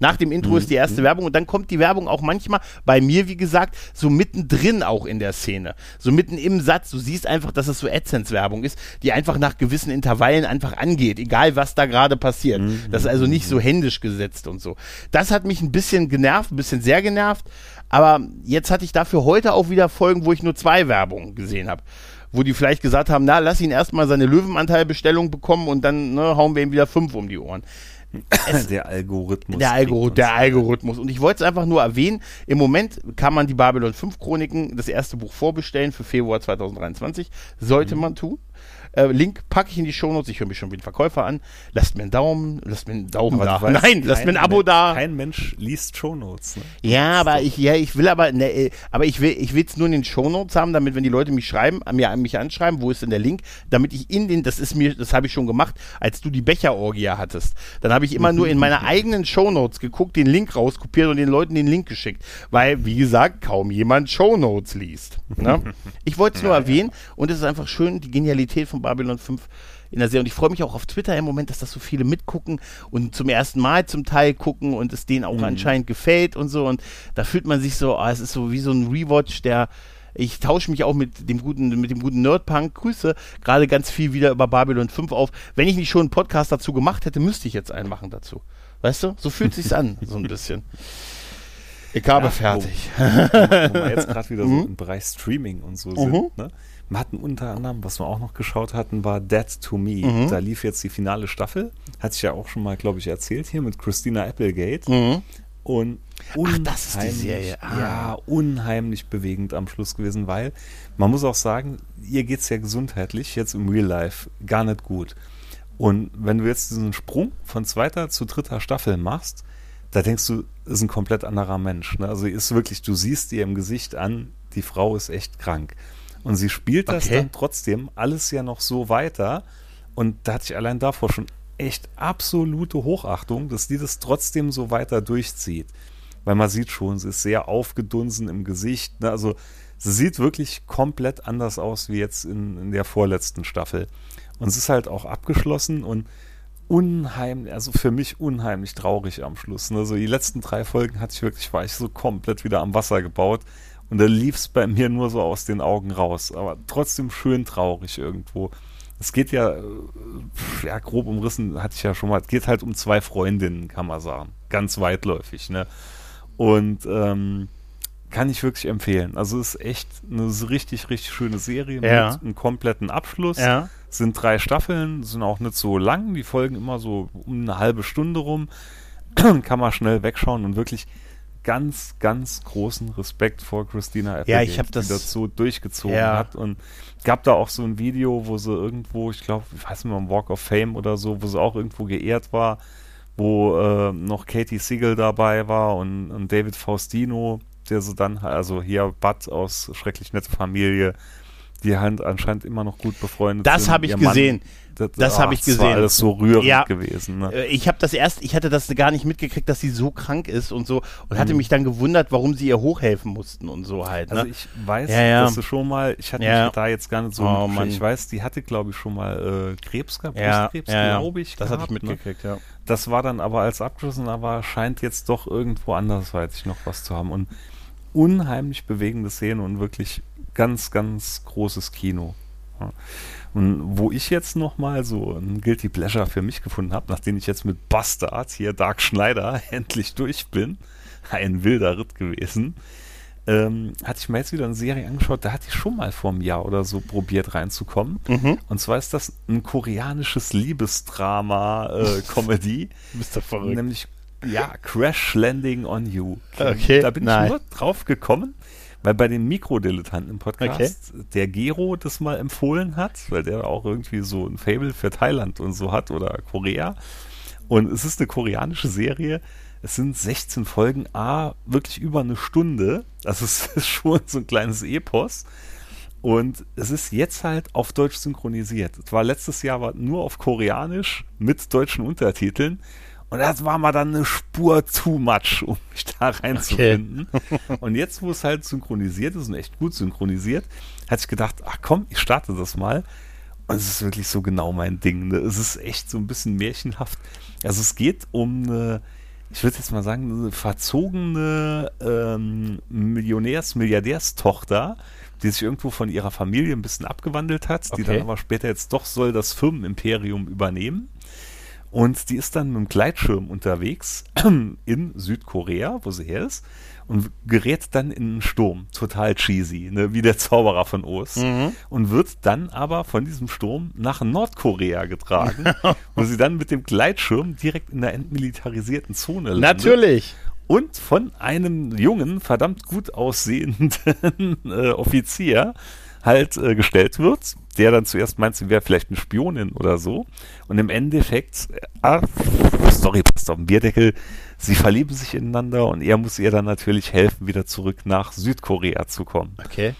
Nach dem Intro mhm. ist die erste mhm. Werbung und dann kommt die Werbung auch manchmal bei mir, wie gesagt, so mittendrin auch in der Szene. So mitten im Satz. Du siehst einfach, dass es so AdSense-Werbung ist, die einfach nach gewissen Intervallen einfach angeht, egal was da gerade passiert. Mhm. Das ist also nicht so mhm. händisch gesetzt und so. Das hat mich ein bisschen genervt, ein bisschen sehr genervt. Aber jetzt hatte ich dafür heute auch wieder Folgen, wo ich nur zwei Werbungen gesehen habe. Wo die vielleicht gesagt haben, na, lass ihn erstmal seine Löwenanteilbestellung bekommen und dann ne, hauen wir ihm wieder fünf um die Ohren. Es, der Algorithmus. Der, Algor der Algorithmus. Und ich wollte es einfach nur erwähnen. Im Moment kann man die Babylon 5 Chroniken, das erste Buch vorbestellen für Februar 2023. Sollte mhm. man tun. Äh, Link packe ich in die Shownotes. Ich höre mich schon wie ein Verkäufer an. Lasst mir einen Daumen, lasst mir einen Daumen da. Weißt, Nein, lasst mir ein Abo da. Kein Mensch liest Shownotes. Ne? Ja, aber ich, ja, ich will aber, ne, äh, aber ich will, ich will es nur in den Shownotes haben, damit, wenn die Leute mich schreiben, mir mich anschreiben, wo ist denn der Link, damit ich in den, das ist mir, das habe ich schon gemacht, als du die Becherorgie hattest. Dann habe ich immer nur in meine eigenen Shownotes geguckt, den Link rauskopiert und den Leuten den Link geschickt, weil, wie gesagt, kaum jemand Shownotes liest. Ne? Ich wollte es nur ja, erwähnen ja. und es ist einfach schön, die Genialität von Babylon 5 in der Serie. Und ich freue mich auch auf Twitter im Moment, dass das so viele mitgucken und zum ersten Mal zum Teil gucken und es denen auch mhm. anscheinend gefällt und so. Und da fühlt man sich so, oh, es ist so wie so ein Rewatch, der ich tausche mich auch mit dem guten, mit dem guten Nerdpunk, Grüße, gerade ganz viel wieder über Babylon 5 auf. Wenn ich nicht schon einen Podcast dazu gemacht hätte, müsste ich jetzt einen machen dazu. Weißt du? So fühlt sich's an, so ein bisschen. Ich habe ja, fertig. Wo, wo wir jetzt gerade wieder so mhm. im Bereich Streaming und so sind, mhm. ne? Wir hatten unter anderem, was wir auch noch geschaut hatten, war Dead to Me. Mhm. Da lief jetzt die finale Staffel. Hatte ich ja auch schon mal, glaube ich, erzählt hier mit Christina Applegate. Mhm. Und Ach, das ist die Serie. Ah. Ja, unheimlich bewegend am Schluss gewesen, weil man muss auch sagen, ihr geht es ja gesundheitlich jetzt im Real Life gar nicht gut. Und wenn du jetzt diesen Sprung von zweiter zu dritter Staffel machst, da denkst du, ist ein komplett anderer Mensch. Ne? Also ist wirklich, du siehst ihr im Gesicht an, die Frau ist echt krank. Und sie spielt das okay. dann trotzdem alles ja noch so weiter. Und da hatte ich allein davor schon echt absolute Hochachtung, dass die das trotzdem so weiter durchzieht. Weil man sieht schon, sie ist sehr aufgedunsen im Gesicht. Ne? Also sie sieht wirklich komplett anders aus wie jetzt in, in der vorletzten Staffel. Und es ist halt auch abgeschlossen und unheimlich, also für mich unheimlich traurig am Schluss. Also die letzten drei Folgen hatte ich wirklich, war ich so komplett wieder am Wasser gebaut und da lief es bei mir nur so aus den Augen raus, aber trotzdem schön traurig irgendwo. Es geht ja, äh, ja, grob umrissen, hatte ich ja schon mal, es geht halt um zwei Freundinnen, kann man sagen. Ganz weitläufig, ne? Und ähm, kann ich wirklich empfehlen. Also es ist echt eine richtig, richtig schöne Serie Ja. mit einem kompletten Abschluss. Ja. Es sind drei Staffeln, sind auch nicht so lang, die folgen immer so um eine halbe Stunde rum. kann man schnell wegschauen und wirklich ganz, ganz großen Respekt vor Christina Applegate, Ja, ich hab das- die das so durchgezogen Ja. hat. Und gab da auch so ein Video, wo sie irgendwo, ich glaube, ich weiß nicht am Walk of Fame oder so, wo sie auch irgendwo geehrt war, wo äh, noch Katie Siegel dabei war und, und David Faustino, der so dann, also hier Bud aus Schrecklich Nette Familie, die halt anscheinend immer noch gut befreundet Das habe ich Ihr Mann- gesehen. Das hab ich das War gesehen. alles so rührend Ja. gewesen. Ne? Äh, Ich habe das erst, ich hatte das gar nicht mitgekriegt, dass sie so krank ist und so und hatte Mhm. mich dann gewundert, warum sie ihr hochhelfen mussten und so halt. Ne? Also ich weiß, Ja, ja. dass sie schon mal, ich hatte Ja. mich da jetzt gar nicht so, Oh, Mann. ich weiß, die hatte glaube ich schon mal äh, Krebs gehabt, ja, Brustkrebs, ja, ja. glaube ich. Das hatte ich gehabt, ne? mitgekriegt, ja. Das war dann aber als abgeschlossen, aber scheint jetzt doch irgendwo andersweitig noch was zu haben. Und unheimlich bewegende Szene und wirklich ganz, ganz großes Kino. Und wo ich jetzt nochmal so ein Guilty Pleasure für mich gefunden habe, nachdem ich jetzt mit Bastard, hier Dark Schneider, endlich durch bin, ein wilder Ritt gewesen, ähm, hatte ich mir jetzt wieder eine Serie angeschaut, da hatte ich schon mal vor einem Jahr oder so probiert reinzukommen. Mhm. Und zwar ist das ein koreanisches Liebesdrama-Comedy. Du bist doch verrückt. Nämlich, ja, Crash Landing on You. Okay, Da bin nein. ich nur drauf gekommen, weil bei den Mikrodilettanten im Podcast der Gero das mal empfohlen hat, weil der auch irgendwie so ein Fable für Thailand und so hat oder Korea. Und es ist eine koreanische Serie. Es sind 16 Folgen, A, wirklich über eine Stunde. Also es ist schon so ein kleines Epos. Und es ist jetzt halt auf Deutsch synchronisiert. Es war letztes Jahr war nur auf Koreanisch mit deutschen Untertiteln. Und das war mal dann eine Spur too much, um mich da reinzufinden. Und jetzt, wo es halt synchronisiert ist und echt gut synchronisiert, hatte ich gedacht, ach komm, ich starte das mal. Und es ist wirklich so genau mein Ding. Ne? Es ist echt so ein bisschen märchenhaft. Also es geht um eine, ich würde jetzt mal sagen, eine verzogene ähm, Millionärs-, Milliardärstochter, die sich irgendwo von ihrer Familie ein bisschen abgewandelt hat, die Okay. dann aber später jetzt doch soll das Firmenimperium übernehmen. Und die ist dann mit dem Gleitschirm unterwegs in Südkorea, wo sie her ist, und gerät dann in einen Sturm. Total cheesy, ne? wie der Zauberer von Oz. Mhm. Und wird dann aber von diesem Sturm nach Nordkorea getragen, wo sie dann mit dem Gleitschirm direkt in der entmilitarisierten Zone landet Natürlich. und von einem jungen, verdammt gut aussehenden äh, Offizier halt äh, gestellt wird, der dann zuerst meint, sie wäre vielleicht eine Spionin oder so. Und im Endeffekt, äh, ah, Story passt auf den Bierdeckel, sie verlieben sich ineinander und er muss ihr dann natürlich helfen, wieder zurück nach Südkorea zu kommen. Okay.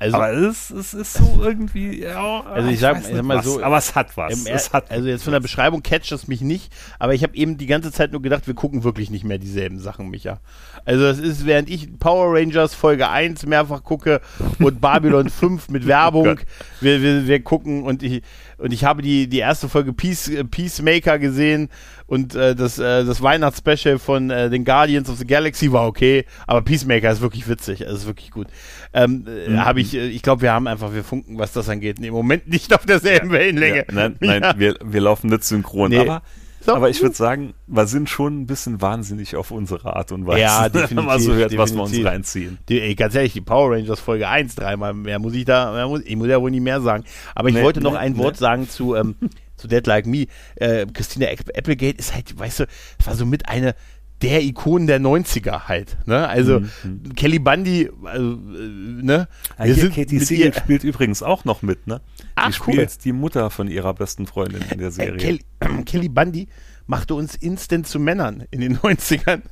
Also, aber es, es ist so irgendwie, ja, Also ich sag- ich nicht sag mal was, so, aber es hat was. im es Er- hat also jetzt von der Beschreibung catcht es mich nicht, aber ich habe eben die ganze Zeit nur gedacht, wir gucken wirklich nicht mehr dieselben Sachen, Micha. Also es ist, während ich Power Rangers Folge 1 mehrfach gucke und Babylon 5 mit Werbung, Gott. wir, wir, wir gucken und ich, und ich habe die, die erste Folge Peace, äh, Peacemaker gesehen und äh, das, äh, das Weihnachtsspecial von äh, den Guardians of the Galaxy war okay, aber Peacemaker ist wirklich witzig, es ist wirklich gut. Ähm, äh, Mhm. habe ich, äh, ich glaube, wir haben einfach, wir funken, was das angeht, im Moment nicht auf derselben Wellenlänge. Ja, nein, nein Ja. wir, wir laufen nicht synchron. Nee. Aber, Auch aber ich würde sagen, wir sind schon ein bisschen wahnsinnig auf unsere Art und Weise. Ja, Wenn man definitiv, so hört, was wir uns definitiv. reinziehen. Die, ey, ganz ehrlich, die Power Rangers Folge 1 dreimal mehr muss ich da, mehr muss, ich muss ja wohl nicht mehr sagen. Aber ich Nee, wollte noch nee, ein nee. Wort sagen zu, ähm, zu Dead Like Me. Äh, Christina App- Applegate ist halt, weißt du, es war so mit eine der Ikonen der 90er halt, ne? Also Mhm. Kelly Bundy, also, äh, ne? Ah, Wir hier, Katie Siegel spielt übrigens auch noch mit, ne? Ach, die spielt die Mutter von ihrer besten Freundin in der Äh, Serie. Kelly, Kelly Bundy machte uns instant zu Männern in den 90ern.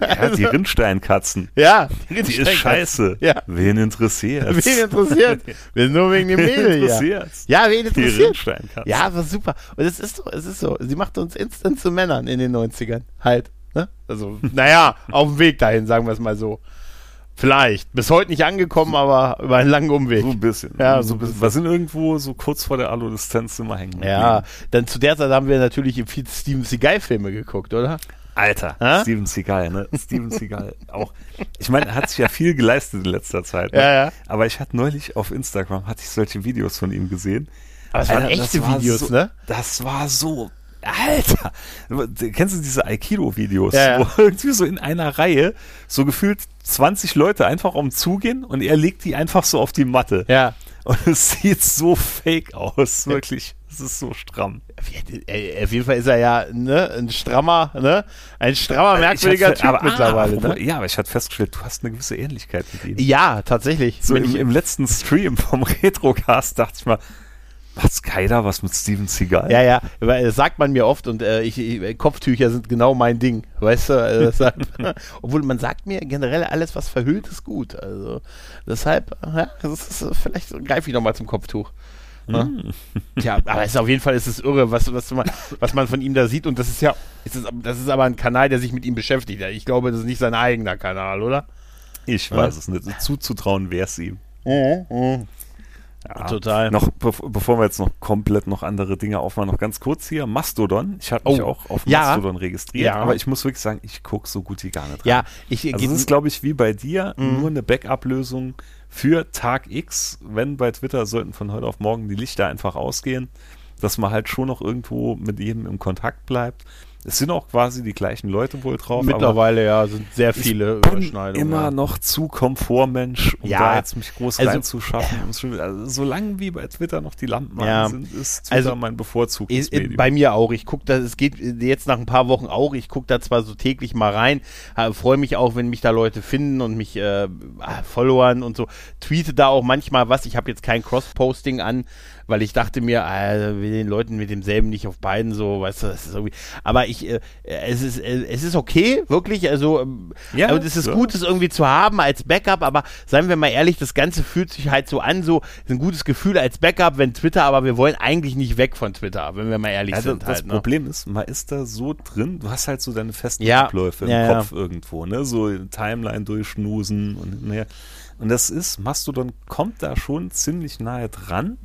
ja, die Rindsteinkatzen. Ja, Die ist scheiße. Ja. Wen interessiert? Wen interessiert? Wir sind nur wegen dem Mädel hier. interessiert's? Ja, wen Die interessiert? Rindsteinkatzen. Ja, war super. Und es ist so, es ist so. Sie macht uns instant zu Männern in den 90ern. Halt. Ne? Also, naja, auf dem Weg dahin, sagen wir es mal so. Vielleicht. Bis heute nicht angekommen, aber über einen langen Umweg. So ein bisschen. Ja, so ein bisschen. Wir sind irgendwo so kurz vor der Adoleszenz immer hängen. Ja, dann zu der Zeit haben wir natürlich viel Steven Seagal-Filme geguckt, oder? Alter, Hä? Steven Seagal, ne? Steven Seagal auch. Ich meine, er hat sich ja viel geleistet in letzter Zeit. Ne? Ja, ja. Aber ich hatte neulich auf Instagram hatte ich solche Videos von ihm gesehen. Aber es waren echte Videos, so, ne? Das war so. Alter! Kennst du diese Aikido-Videos, Ja, ja. wo irgendwie so in einer Reihe so gefühlt 20 Leute einfach um zugehen und er legt die einfach so auf die Matte. Ja. Und es sieht so fake aus, wirklich. Es ist so stramm. Auf jeden Fall ist er ja ne, ein strammer, ne? Ein strammer, merkwürdiger hatte- Typ mittlerweile. apropos- ne? Ja, aber ich hatte festgestellt, du hast eine gewisse Ähnlichkeit mit ihm. Ja, tatsächlich. So im, ich- im letzten Stream vom Retrocast dachte ich mal, macht Skyler was mit Steven Seagal? Ja, ja, das sagt man mir oft und äh, ich, ich, Kopftücher sind genau mein Ding, weißt du? sagt, obwohl man sagt mir generell alles, was verhüllt, ist gut. Also deshalb, ja, ist, vielleicht greife ich nochmal zum Kopftuch. Ne? Ja, aber es ist auf jeden Fall ist es irre, was, was, man, was man von ihm da sieht und das ist ja, es ist, das ist aber ein Kanal, der sich mit ihm beschäftigt. Ich glaube, das ist nicht sein eigener Kanal, oder? Ich weiß es nicht. Zuzutrauen wäre es ihm. Ja. Total. Noch, bev- bevor wir jetzt noch komplett noch andere Dinge aufmachen, noch ganz kurz hier. Mastodon. Ich habe mich Oh. auch auf Ja. Mastodon registriert, Ja. aber ich muss wirklich sagen, ich gucke so gut wie gar nicht rein. Ja, ich Also geht- es ist, glaube ich, wie bei dir Mhm. nur eine Backup-Lösung für Tag X, wenn bei Twitter sollten von heute auf morgen die Lichter einfach ausgehen, dass man halt schon noch irgendwo mit jedem im Kontakt bleibt. Es sind auch quasi die gleichen Leute wohl drauf. mittlerweile ja sind sehr viele ich bin Überschneidungen. immer noch zu Komfortmensch, um Ja, da jetzt mich groß also, reinzuschaffen. Schon- also, solange wie bei Twitter noch die Lampen Ja, an sind, ist Twitter also, mein bevorzugtes äh, Medium. bei mir auch. Ich gucke da, es geht jetzt nach ein paar Wochen auch. Ich gucke da zwar so täglich mal rein, freue mich auch, wenn mich da Leute finden und mich äh, ah, followern und so. Tweete da auch manchmal was. Ich habe jetzt kein Cross-Posting an, weil ich dachte mir, äh, will den Leuten mit demselben nicht auf beiden so, weißt du, das ist irgendwie. Aber ich, äh, es ist, äh, es ist okay, wirklich. Also, ähm, Ja, also es ist ja. gut, es irgendwie zu haben als Backup, aber seien wir mal ehrlich, das Ganze fühlt sich halt so an, so ist ein gutes Gefühl als Backup, wenn Twitter, aber wir wollen eigentlich nicht weg von Twitter, wenn wir mal ehrlich also sind. das halt, ne? Problem ist, man ist da so drin, du hast halt so deine festen Ja, Abläufe im ja. Kopf irgendwo, ne? So Timeline durchschnusen und ne. Und das ist, Mastodon kommt da schon ziemlich nahe dran,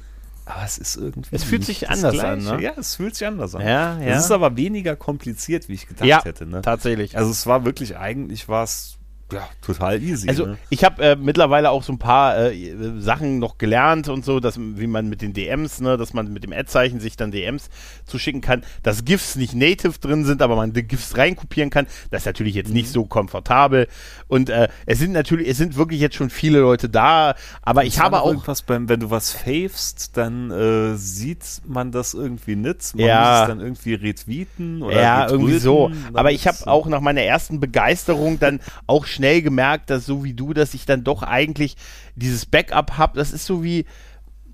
aber es ist irgendwie. Es fühlt nicht sich anders an, ne? Ja, es fühlt sich anders an. Ja, ja. Es ist aber weniger kompliziert, wie ich gedacht ja, hätte, ne? tatsächlich. Also es war wirklich, eigentlich war es ja, total easy. Also ne? ich habe äh, mittlerweile auch so ein paar äh, Sachen noch gelernt und so, dass wie man mit den DMs, ne, dass man mit dem Ad-Zeichen sich dann DMs zuschicken kann, dass GIFs nicht native drin sind, aber man die GIFs reinkopieren kann. Das ist natürlich jetzt Mhm. nicht so komfortabel. Und äh, es sind natürlich, es sind wirklich jetzt schon viele Leute da, aber ich Es war habe auch beim, wenn du was favest, dann äh, sieht man das irgendwie nicht. Man Ja. muss es dann irgendwie retweeten oder ja, irgendwie so. Aber ich habe auch nach meiner ersten Begeisterung dann auch schnell gemerkt, dass so wie du, dass ich dann doch eigentlich dieses Backup habe. Das ist so wie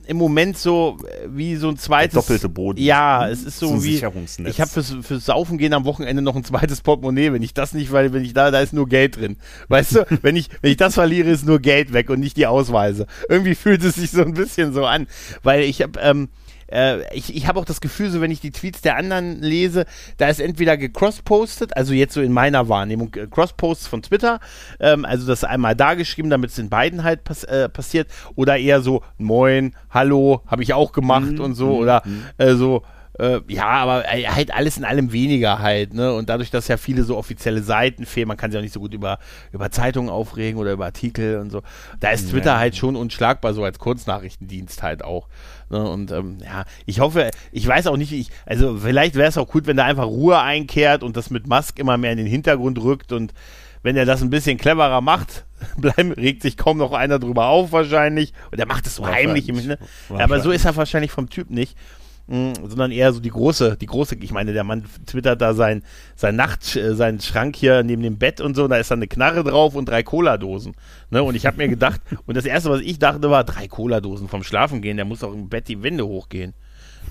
im Moment so äh, wie so ein zweites doppelte Boden. Ja, es ist so, ein wie ich habe fürs, fürs Saufen gehen am Wochenende noch ein zweites Portemonnaie. Wenn ich das nicht, weil wenn ich da da ist nur Geld drin. Weißt du, wenn ich wenn ich das verliere, ist nur Geld weg und nicht die Ausweise. Irgendwie fühlt es sich so ein bisschen so an, weil ich habe ähm, äh, ich, ich habe auch das Gefühl, so wenn ich die Tweets der anderen lese, da ist entweder gecrosspostet, also jetzt so in meiner Wahrnehmung, äh, Crossposts von Twitter, ähm, also das einmal da geschrieben, damit es in beiden halt pass äh, passiert, oder eher so Moin, Hallo, habe ich auch gemacht und so, oder äh, so äh, ja, aber äh, halt alles in allem weniger halt, ne? Und dadurch, dass ja viele so offizielle Seiten fehlen, man kann sich auch nicht so gut über, über Zeitungen aufregen oder über Artikel und so. Da ist Twitter halt schon unschlagbar, so als Kurznachrichtendienst halt auch. Ne? Und ähm, ja, ich hoffe, ich weiß auch nicht, wie ich, also vielleicht wäre es auch gut, wenn da einfach Ruhe einkehrt und das mit Musk immer mehr in den Hintergrund rückt und wenn er das ein bisschen cleverer macht, bleiben, regt sich kaum noch einer drüber auf wahrscheinlich. Und er macht es so heimlich. Im, ne? Aber so ist er wahrscheinlich vom Typ nicht. Mm, sondern eher so die große, die große, ich meine, der Mann twittert da sein, sein Nacht, äh, seinen Schrank hier neben dem Bett und so, und da ist dann eine Knarre drauf und drei Cola-Dosen. Ne? Und ich habe mir gedacht, und das erste, was ich dachte, war, drei Cola-Dosen vom Schlafen gehen, der muss doch im Bett die Wände hochgehen.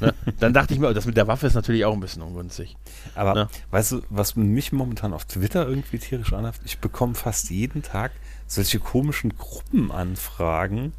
Ne? Dann dachte ich mir, oh, das mit der Waffe ist natürlich auch ein bisschen ungünstig. Aber Ne? weißt du, was mich momentan auf Twitter irgendwie tierisch anhaft, ich bekomme fast jeden Tag solche komischen Gruppenanfragen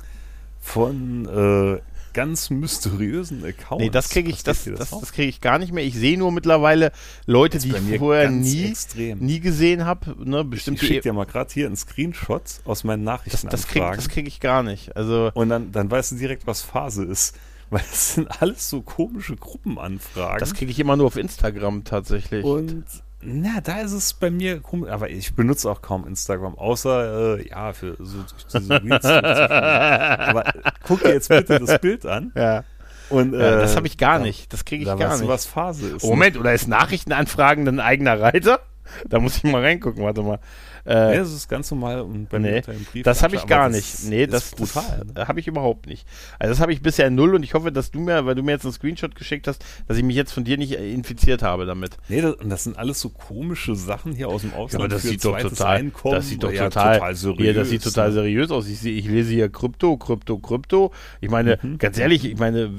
von äh, ganz mysteriösen Accounts. Nee, das kriege ich, das, das, auch? das kriege ich gar nicht mehr. Ich sehe nur mittlerweile Leute, die ich vorher nie, extrem. nie gesehen habe. Ne, ich bestimmt schicke dir mal gerade hier einen Screenshot aus meinen das, Nachrichten. das kriege das krieg ich gar nicht. Also Und dann, dann weißt du direkt, was Phase ist. Weil es sind alles so komische Gruppenanfragen. das kriege ich immer nur auf Instagram tatsächlich. Und na, da ist es bei mir komisch. Aber ich benutze auch kaum Instagram, außer äh, ja, für so durch diese Reels. Aber äh, guck dir jetzt bitte das Bild an. ja. Und, äh, das habe ich gar nicht. Das kriege ich Da gar weißt nicht. du, was Phase ist. Oh, Moment, oder ist Nachrichtenanfragen ein eigener Reiter? Da muss ich mal reingucken, warte mal. Äh, Nee, das ist ganz normal und bei mir Nee, unter dem Brief. das habe ich aber gar das nicht. Nee, ist das, brutal. ne? das habe ich überhaupt nicht. Also das habe ich bisher null und ich hoffe, dass du mir, weil du mir jetzt einen Screenshot geschickt hast, dass ich mich jetzt von dir nicht äh, infiziert habe damit. Nee, das, das sind alles so komische Sachen hier aus dem Ausland. für sieht doch total, Einkommen. das sieht doch Ja, total, seriös. hier, das sieht total ne? seriös aus. Ich, ich lese hier Krypto, Krypto, Krypto. Ich meine, Mhm. ganz ehrlich, ich meine,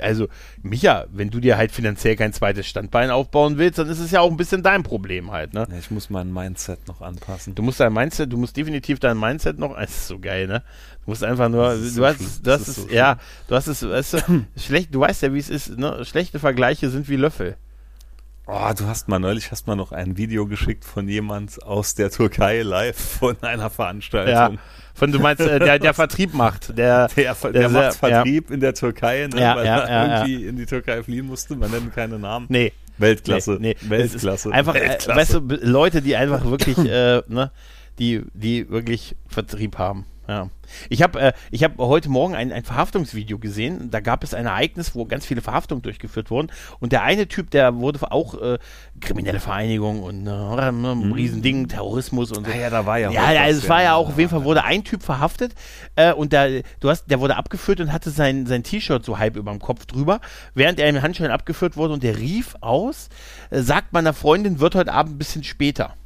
also Micha, wenn du dir halt finanziell kein zweites Standbein aufbauen willst, dann ist es ja auch ein bisschen dein Problem halt, ne? Ja, ich muss mein Mindset noch anpassen. Du musst dein Mindset, du musst definitiv dein Mindset noch, es ist so geil, ne? Du musst einfach nur, du so hast, Das ist so ja, du hast es, weißt du, schlecht, du weißt ja, wie es ist, ne? Schlechte Vergleiche sind wie Löffel. Oh, du hast mal neulich hast mal noch ein Video geschickt von jemand aus der Türkei live von einer Ja. Veranstaltung. Von, du meinst, äh, der, der Vertrieb macht, der, Der, der, Der macht Vertrieb in der Türkei, ne, Ja, weil ja, er ja, ja. irgendwie in die Türkei fliehen musste. Man nennt keine Namen. nee. Weltklasse. Nee, nee. Weltklasse. Einfach, äh, Weltklasse. weißt du, Leute, die einfach wirklich, äh, ne, die, die wirklich Vertrieb haben. Ja. Ich habe äh, ich hab heute Morgen ein, ein Verhaftungsvideo gesehen. Da gab es ein Ereignis, wo ganz viele Verhaftungen durchgeführt wurden. Und der eine Typ, der wurde auch äh, kriminelle Vereinigung und äh, ein Riesending, Terrorismus und so. Ah ja, da war ja Ja, ja, es war ja auch, auf jeden. Fall wurde ein Typ verhaftet äh, und der, du hast, der wurde abgeführt und hatte sein, sein T-Shirt so halb über dem Kopf drüber, während er im Handschellen abgeführt wurde und der rief aus, äh, sagt meiner Freundin, wird heute Abend ein bisschen später.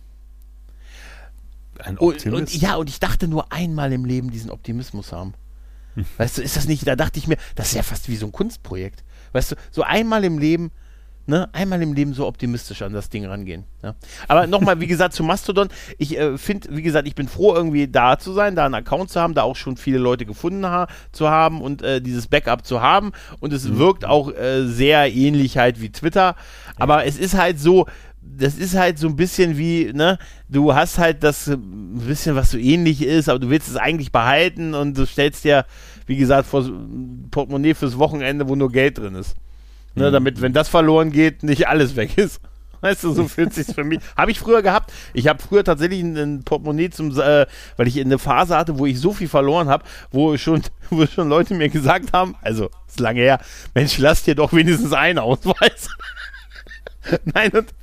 Ein Und, Optimist. und ja, und ich dachte nur einmal im Leben diesen Optimismus haben. Hm. Weißt du, ist das nicht, da dachte ich mir, das ist ja fast wie so ein Kunstprojekt. Weißt du, so einmal im Leben, ne, einmal im Leben so optimistisch an das Ding rangehen. Ja. Aber nochmal, wie gesagt, zu Mastodon, ich äh, finde, wie gesagt, ich bin froh, irgendwie da zu sein, da einen Account zu haben, da auch schon viele Leute gefunden ha zu haben und äh, dieses Backup zu haben. Und es Mhm. wirkt auch äh, sehr ähnlich halt wie Twitter. Aber es ist halt so, das ist halt so ein bisschen wie, ne, du hast halt das äh, ein bisschen, was so ähnlich ist, aber du willst es eigentlich behalten und du stellst dir, wie gesagt, vor Portemonnaie fürs Wochenende, wo nur Geld drin ist. Ne, damit, wenn das verloren geht, nicht alles weg ist. Weißt du, so fühlt sich für mich. Habe ich früher gehabt. Ich habe früher tatsächlich ein, ein Portemonnaie zum, äh, weil ich eine Phase hatte, wo ich so viel verloren habe, wo schon, wo schon Leute mir gesagt haben, also ist lange her, Mensch, lass dir doch wenigstens einen Ausweis. Nein, und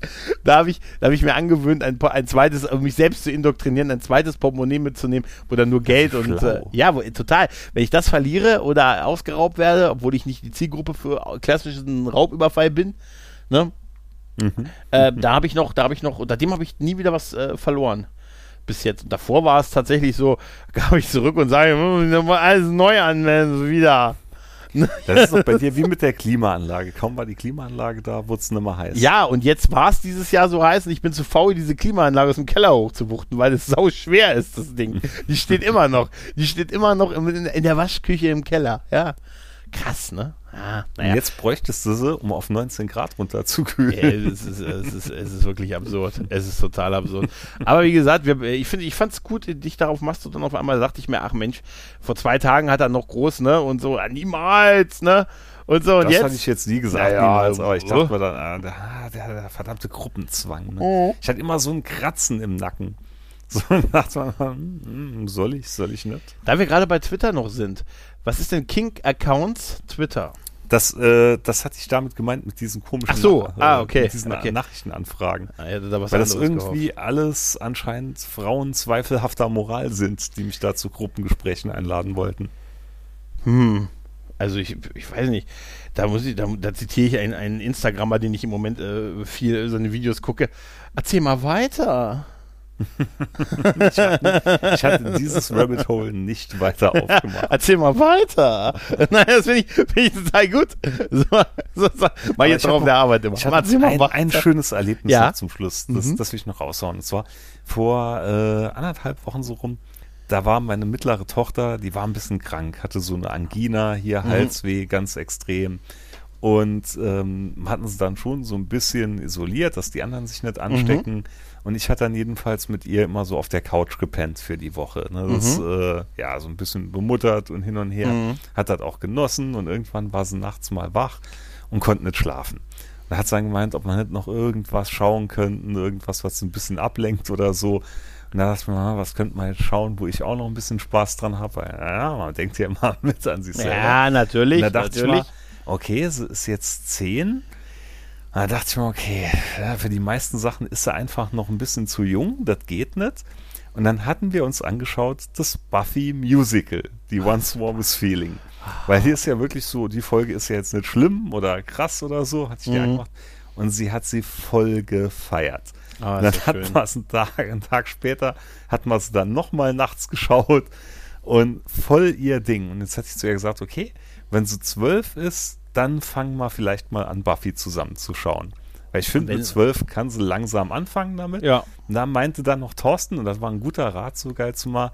da habe ich, da habe ich mir angewöhnt, ein, ein zweites, um mich selbst zu indoktrinieren, ein zweites Portemonnaie mitzunehmen, wo dann nur Geld und äh, ja, wo, total. Wenn ich das verliere oder ausgeraubt werde, obwohl ich nicht die Zielgruppe für klassischen Raubüberfall bin, ne, Mhm. äh, da habe ich noch, da habe ich noch, unter dem habe ich nie wieder was äh, verloren. Bis jetzt. Und davor war es tatsächlich so, gab ich zurück und sage, hm, alles neu anmelden, wieder. Das ist doch bei dir wie mit der Klimaanlage. Kaum war die Klimaanlage da, wurde es nicht mehr heiß. Ja, und jetzt war es dieses Jahr so heiß und ich bin zu faul, diese Klimaanlage aus dem Keller hochzuwuchten, weil es sau schwer ist, das Ding. Die steht immer noch. Die steht immer noch in, in der Waschküche im Keller. Ja. Krass, ne? Ah, Und naja. jetzt bräuchtest du sie, um auf 19 Grad runterzukühlen. Ja, es, ist, es, ist, es ist wirklich absurd. Es ist total absurd. Aber wie gesagt, wir, ich ich fand es gut, dich darauf machst du dann auf einmal, dachte ich mir, ach Mensch, vor zwei Tagen hat er noch groß, ne? Und so, ah, niemals, ne? Und so, und das jetzt. hatte ich jetzt nie gesagt, Naja, niemals, aber ich äh. dachte mir dann, ah, der, der, der verdammte Gruppenzwang. Ne? Oh. Ich hatte immer so ein Kratzen im Nacken. So und dachte man, hm, hm, soll ich, soll ich nicht? Da wir gerade bei Twitter noch sind, was ist denn King Accounts Twitter? Das, äh, das hatte ich damit gemeint mit diesen komischen Ach so, ah, okay, mit diesen okay. Nachrichtenanfragen. Ah, hätte da Weil das irgendwie alles anscheinend Frauen zweifelhafter Moral sind, die mich da zu Gruppengesprächen einladen wollten. gehofft. Hm. Also ich, ich weiß nicht, da muss ich, da, da zitiere ich einen, einen Instagrammer, den ich im Moment äh, viel seine Videos gucke. Erzähl mal weiter. Ich hatte dieses Rabbit Hole nicht weiter aufgemacht. Erzähl mal weiter. Nein, das finde ich, find ich total gut. So, so, so. Ich jetzt auch auf noch- der Arbeit immer. Ich hatte Erzähl mal ein, weiter. ein schönes Erlebnis Ja. noch zum Schluss, das, Mhm. das will ich noch raushauen. Und zwar vor äh, anderthalb Wochen so rum, da war meine mittlere Tochter, die war ein bisschen krank, hatte so eine Angina, hier Mhm. Halsweh, ganz extrem. Und ähm, hatten sie dann schon so ein bisschen isoliert, dass die anderen sich nicht anstecken. Mhm. Und ich hatte dann jedenfalls mit ihr immer so auf der Couch gepennt für die Woche. Ne? Das, Mhm. äh, ja, so ein bisschen bemuttert und hin und her. Hat das auch genossen und irgendwann war sie nachts mal wach und konnte nicht schlafen. Da hat sie dann gemeint, ob man nicht noch irgendwas schauen könnten, irgendwas, was ein bisschen ablenkt oder so. Und da dachte ich mir, was könnte man jetzt schauen, wo ich auch noch ein bisschen Spaß dran habe. Ja, man denkt ja immer mit an sich selber. Ja, natürlich. Und da dachte natürlich. ich mal, okay, sie ist jetzt zehn. Da dachte ich mir, okay, für die meisten Sachen ist sie einfach noch ein bisschen zu jung, das geht nicht. Und dann hatten wir uns angeschaut, das Buffy Musical, die Once Warmest Feeling. Weil hier ist ja wirklich so, die Folge ist ja jetzt nicht schlimm oder krass oder so, hat sich Mhm. angemacht. Und sie hat sie voll gefeiert. Ah, dann hat man es einen Tag, einen Tag später, hat man es dann nochmal nachts geschaut und voll ihr Ding. Und jetzt hat sie zu ihr gesagt, okay, wenn sie zwölf ist, dann fangen wir vielleicht mal an, Buffy zusammenzuschauen. Weil ich finde, mit zwölf kann sie langsam anfangen damit. Ja. Und da meinte dann noch Thorsten, und das war ein guter Rat sogar zu mal,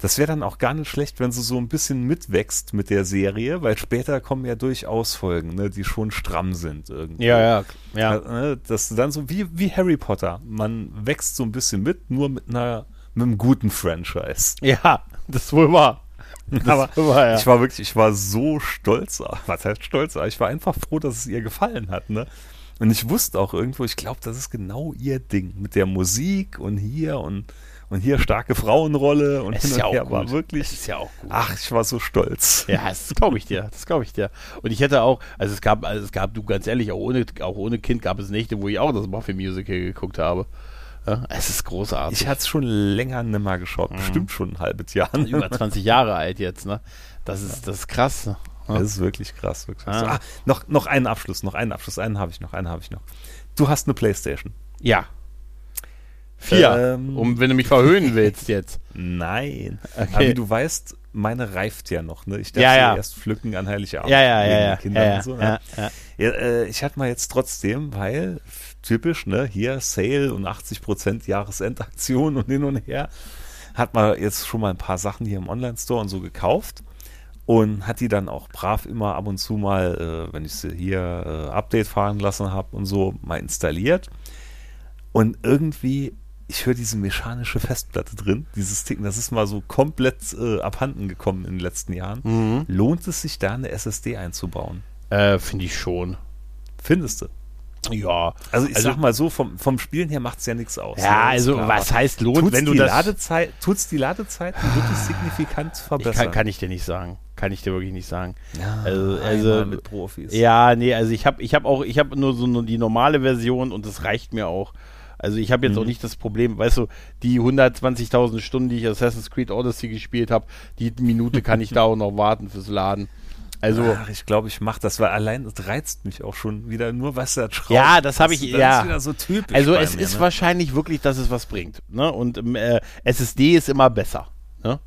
das wäre dann auch gar nicht schlecht, wenn sie so ein bisschen mitwächst mit der Serie, weil später kommen ja durchaus Folgen, ne, die schon stramm sind irgendwie. Ja, ja, ja. Ja, ne, dass du dann so wie, wie Harry Potter, man wächst so ein bisschen mit, nur mit einer mit einem guten Franchise. Ja, das ist wohl wahr. Aber wahr, ja. ich war wirklich, ich war so stolz, was heißt stolz, ich war einfach froh, dass es ihr gefallen hat, ne? Und ich wusste auch irgendwo, ich glaube, das ist genau ihr Ding mit der Musik und hier und und hier starke Frauenrolle und Es ist ja auch gut. war wirklich. Es ist ja auch gut. Ach, ich war so stolz. Ja, das glaube ich dir. Das glaube ich dir. Und ich hätte auch, also es gab, also es gab, du ganz ehrlich, auch ohne, auch ohne Kind gab es Nächte, wo ich auch das Buffy Musical geguckt habe. Es ist großartig. Ich hatte es schon länger nimmer geschaut, bestimmt schon ein halbes Jahr. Mhm. über 20 Jahre alt jetzt, ne? Das ist, das ist krass. Ne? Das ist wirklich krass. Wirklich krass. Ah. Ah, noch, noch einen Abschluss, noch einen Abschluss. Einen habe ich noch, einen habe ich noch. Du hast eine Playstation. Ja. Vier. Ähm. um, wenn du mich verhöhnen willst jetzt. Nein. Okay. Aber wie du weißt, meine reift ja noch. Ne? Ich darf Ja, sie ja. erst pflücken an Heiligabend. Ja, ja, ja, so. Ne? ja, ja. Ja, äh, ich hatte mal jetzt trotzdem, weil typisch, ne, hier Sale und 80% Jahresendaktion und hin und her, hat man jetzt schon mal ein paar Sachen hier im Online-Store und so gekauft und hat die dann auch brav immer ab und zu mal, äh, wenn ich sie hier äh, Update fahren lassen habe und so, mal installiert. Und irgendwie, ich höre diese mechanische Festplatte drin, dieses Ticken, das ist mal so komplett äh, abhanden gekommen in den letzten Jahren. Mhm. Lohnt es sich da eine SSD einzubauen? Äh, Finde ich schon. Findest du? Ja. Also ich Also- sag mal so, vom, vom Spielen her macht es ja nichts aus. Ja, ne? also klar. was heißt lohnt, tut's wenn du die das. Ladezeit, tut's die Ladezeiten wirklich signifikant ich verbessern? kann, kann ich dir nicht sagen. Kann ich dir wirklich nicht sagen. ja, also- also- mit Profis. Ja, nee, also ich habe ich hab auch, ich habe nur so nur die normale Version und das reicht mir auch. Also ich habe jetzt Mhm. auch nicht das Problem, weißt du, die 120.000 Stunden, die ich Assassin's Creed Odyssey gespielt habe, die Minute kann ich da auch noch warten fürs Laden. Also Ach, ich glaube, ich mache das, weil allein das reizt mich auch schon wieder nur, was da schraubt. Ja, das hab ich- ist- ja. ist wieder so typisch. Also es mir, ist ne? wahrscheinlich wirklich, dass es was bringt. Ne? Und ähm, äh, SSD ist immer besser. Ne?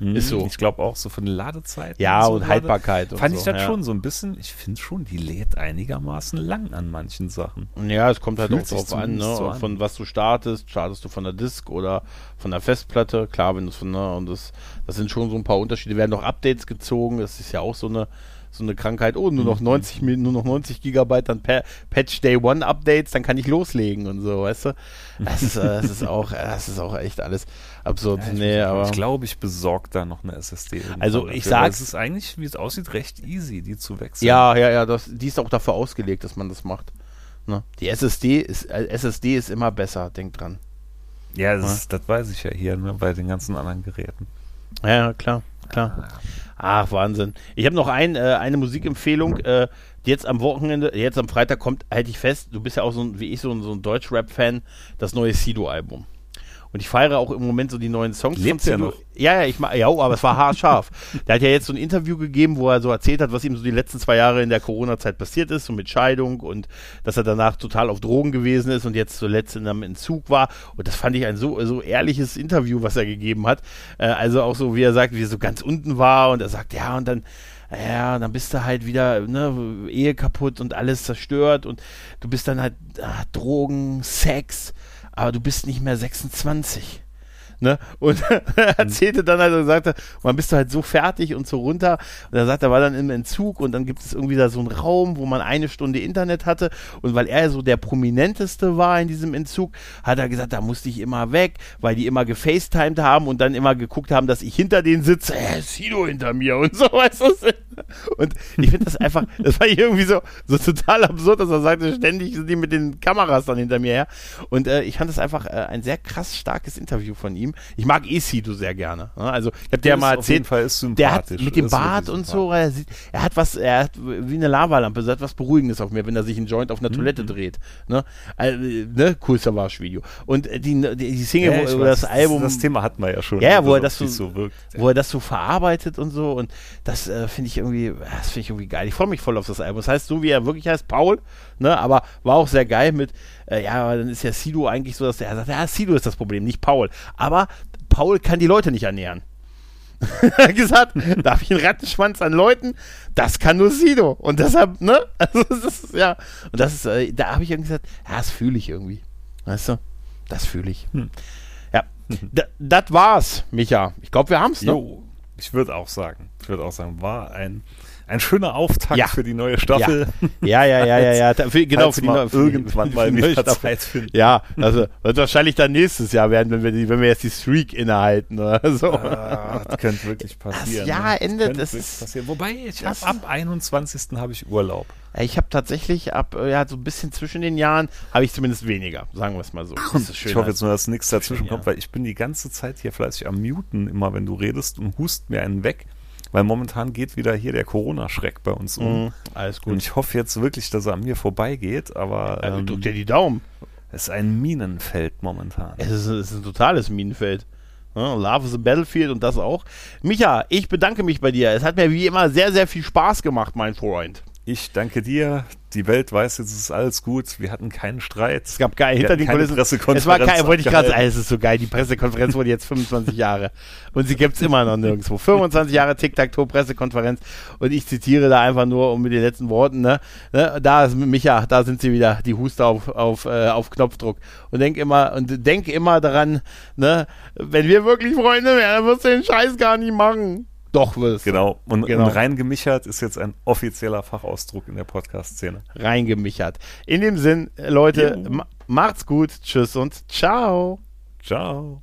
Mhm. ist so. Ich glaube auch so von den Ladezeiten. Ja, so und Haltbarkeit. Und Fand so, ich das ja. schon so ein bisschen, ich finde schon, die lädt einigermaßen lang an manchen Sachen. Ja, es kommt halt Fühlt auch drauf an, ne? so an. von was du startest. Startest du von der Disk oder von der Festplatte? Klar, wenn du es von ne, und das, das sind schon so ein paar Unterschiede. Werden noch Updates gezogen. Das ist ja auch so eine so eine Krankheit. Oh, nur Mhm. noch 90 Mil- nur noch 90 Gigabyte, dann per Patch Day One Updates, dann kann ich loslegen und so, weißt du? Das ist, äh, das ist auch, äh, das ist auch echt alles absurd. Ja, ich, nee, aber ich glaube, ich besorge da noch eine SSD. Also, ich sag's- Es ist eigentlich, wie es aussieht, recht easy, die zu wechseln. Ja, ja, ja, das, die ist auch dafür ausgelegt, dass man das macht. Ne? Die SSD ist, äh, SSD ist immer besser, denk dran. Ja, das, ist, das weiß ich ja hier ne, bei den ganzen anderen Geräten. Ja, ja, klar, klar. Ach, Wahnsinn. Ich habe noch ein, äh, eine Musikempfehlung. Äh, die jetzt am Wochenende, jetzt am Freitag kommt, halte ich fest, du bist ja auch so ein, wie ich, so ein, so ein Deutsch-Rap-Fan, das neue Sido-Album. Und ich feiere auch im Moment so die neuen Songs Lebt Sido. noch? Ja, ja, ich ja, aber es war haarscharf. der hat ja jetzt so ein Interview gegeben, wo er so erzählt hat, was ihm so die letzten zwei Jahre in der Corona-Zeit passiert ist, so mit Scheidung und dass er danach total auf Drogen gewesen ist und jetzt zuletzt in einem Entzug war. Und das fand ich ein so, so ehrliches Interview, was er gegeben hat. Äh, also auch so, wie er sagt, wie er so ganz unten war und er sagt, ja, und dann ja, dann bist du halt wieder, ne, Ehe kaputt und alles zerstört und du bist dann halt ah, Drogen, Sex, aber du bist nicht mehr 26. Ne? Und er erzählte dann halt und sagte, man bist du halt so fertig und so runter. Und er sagt, er war dann im Entzug und dann gibt es irgendwie da so einen Raum, wo man eine Stunde Internet hatte. Und weil er so der prominenteste war in diesem Entzug, hat er gesagt, da musste ich immer weg, weil die immer gefacetimed haben und dann immer geguckt haben, dass ich hinter denen sitze. Äh, Sido hinter mir und so, weißt du? Und ich finde das einfach, das war irgendwie so, so total absurd, dass er sagte, ständig sind die mit den Kameras dann hinter mir her. Und äh, ich fand das einfach äh, ein sehr krass starkes Interview von ihm. Ich mag eh Sido sehr gerne. Ne? Also ich habe dir ja mal erzählt, der hat mit dem Bart und so, er, sieht, er hat was, er hat wie eine Lavalampe, er hat was Beruhigendes auf mir, wenn er sich einen Joint auf einer mhm. Toilette dreht. Ne? Also, ne? Cool Savage-Video. Und äh, die, die, die Single, ja, wo, das Album. Das Thema hatten wir ja schon. Ja, wo er das so, so wirkt, wo er das so verarbeitet und so. Und das äh, finde ich irgendwie, das finde ich irgendwie geil. Ich freue mich voll auf das Album. Das heißt, so wie er wirklich heißt, Paul, ne? Aber war auch sehr geil mit, äh, ja, dann ist ja Sido eigentlich so, dass er sagt, ja, Sido ist das Problem, nicht Paul. Aber Paul kann die Leute nicht ernähren. gesagt, da habe ich einen Rattenschwanz an Leuten, das kann nur Sido. Und deshalb, ne? Also, das ist, ja. Und das ist, äh, da habe ich irgendwie gesagt, ja, das fühle ich irgendwie. Weißt du? Das fühle ich. Hm. Ja. das war's, Micha. Ich glaube, wir haben's, ne? Jo, ich würde auch sagen. Ich würde auch sagen, war ein ein schöner Auftakt ja. für die neue Staffel. Ja, ja, ja, ja, ja. ja. Für, genau, für die neue, irgendwann mal neue Zeit finden. Ja, also wird wahrscheinlich dann nächstes Jahr werden, wenn wir, die, wenn wir jetzt die Streak innehalten oder so. Ah, das könnte wirklich passieren. Das Jahr ne? endet. Das, das passieren. Wobei, ich hab, ab 21. habe ich Urlaub. Ich habe tatsächlich ab, ja, so ein bisschen zwischen den Jahren habe ich zumindest weniger, sagen wir es mal so. ich hoffe jetzt nur, dass nichts dazwischen kommt, weil ich bin die ganze Zeit hier fleißig am Muten, immer wenn du redest und hust mir einen weg. Weil momentan geht wieder hier der Corona-Schreck bei uns um. Mm, alles gut. Und ich hoffe jetzt wirklich, dass er an mir vorbeigeht, aber. Also ähm, drück dir die Daumen. Es ist ein Minenfeld momentan. Es ist, es ist ein totales Minenfeld. Ja, Love is a Battlefield und das auch. Micha, ich bedanke mich bei dir. Es hat mir wie immer sehr, sehr viel Spaß gemacht, mein Freund. Ich danke dir. Die Welt weiß, jetzt ist alles gut. Wir hatten keinen Streit. Es gab geil hinter den Kulissen. Pressekonferenz es war kein, wollte ich gerade sagen, es ist so geil. Die Pressekonferenz wurde jetzt 25 Jahre. Und sie gibt es immer noch nirgendwo. 25 Jahre Tic-Tac-Toe-Pressekonferenz. Und ich zitiere da einfach nur um mit den letzten Worten, ne? ne? Da ist Micha, da sind sie wieder, die Huster auf, auf, äh, auf Knopfdruck. Und denk immer, und denk immer daran, ne? Wenn wir wirklich Freunde wären, dann wirst du den Scheiß gar nicht machen. Doch, wirst Genau. Und, genau. und reingemichert ist jetzt ein offizieller Fachausdruck in der Podcast-Szene. Reingemichert. In dem Sinn, Leute, ma macht's gut. Tschüss und ciao. Ciao.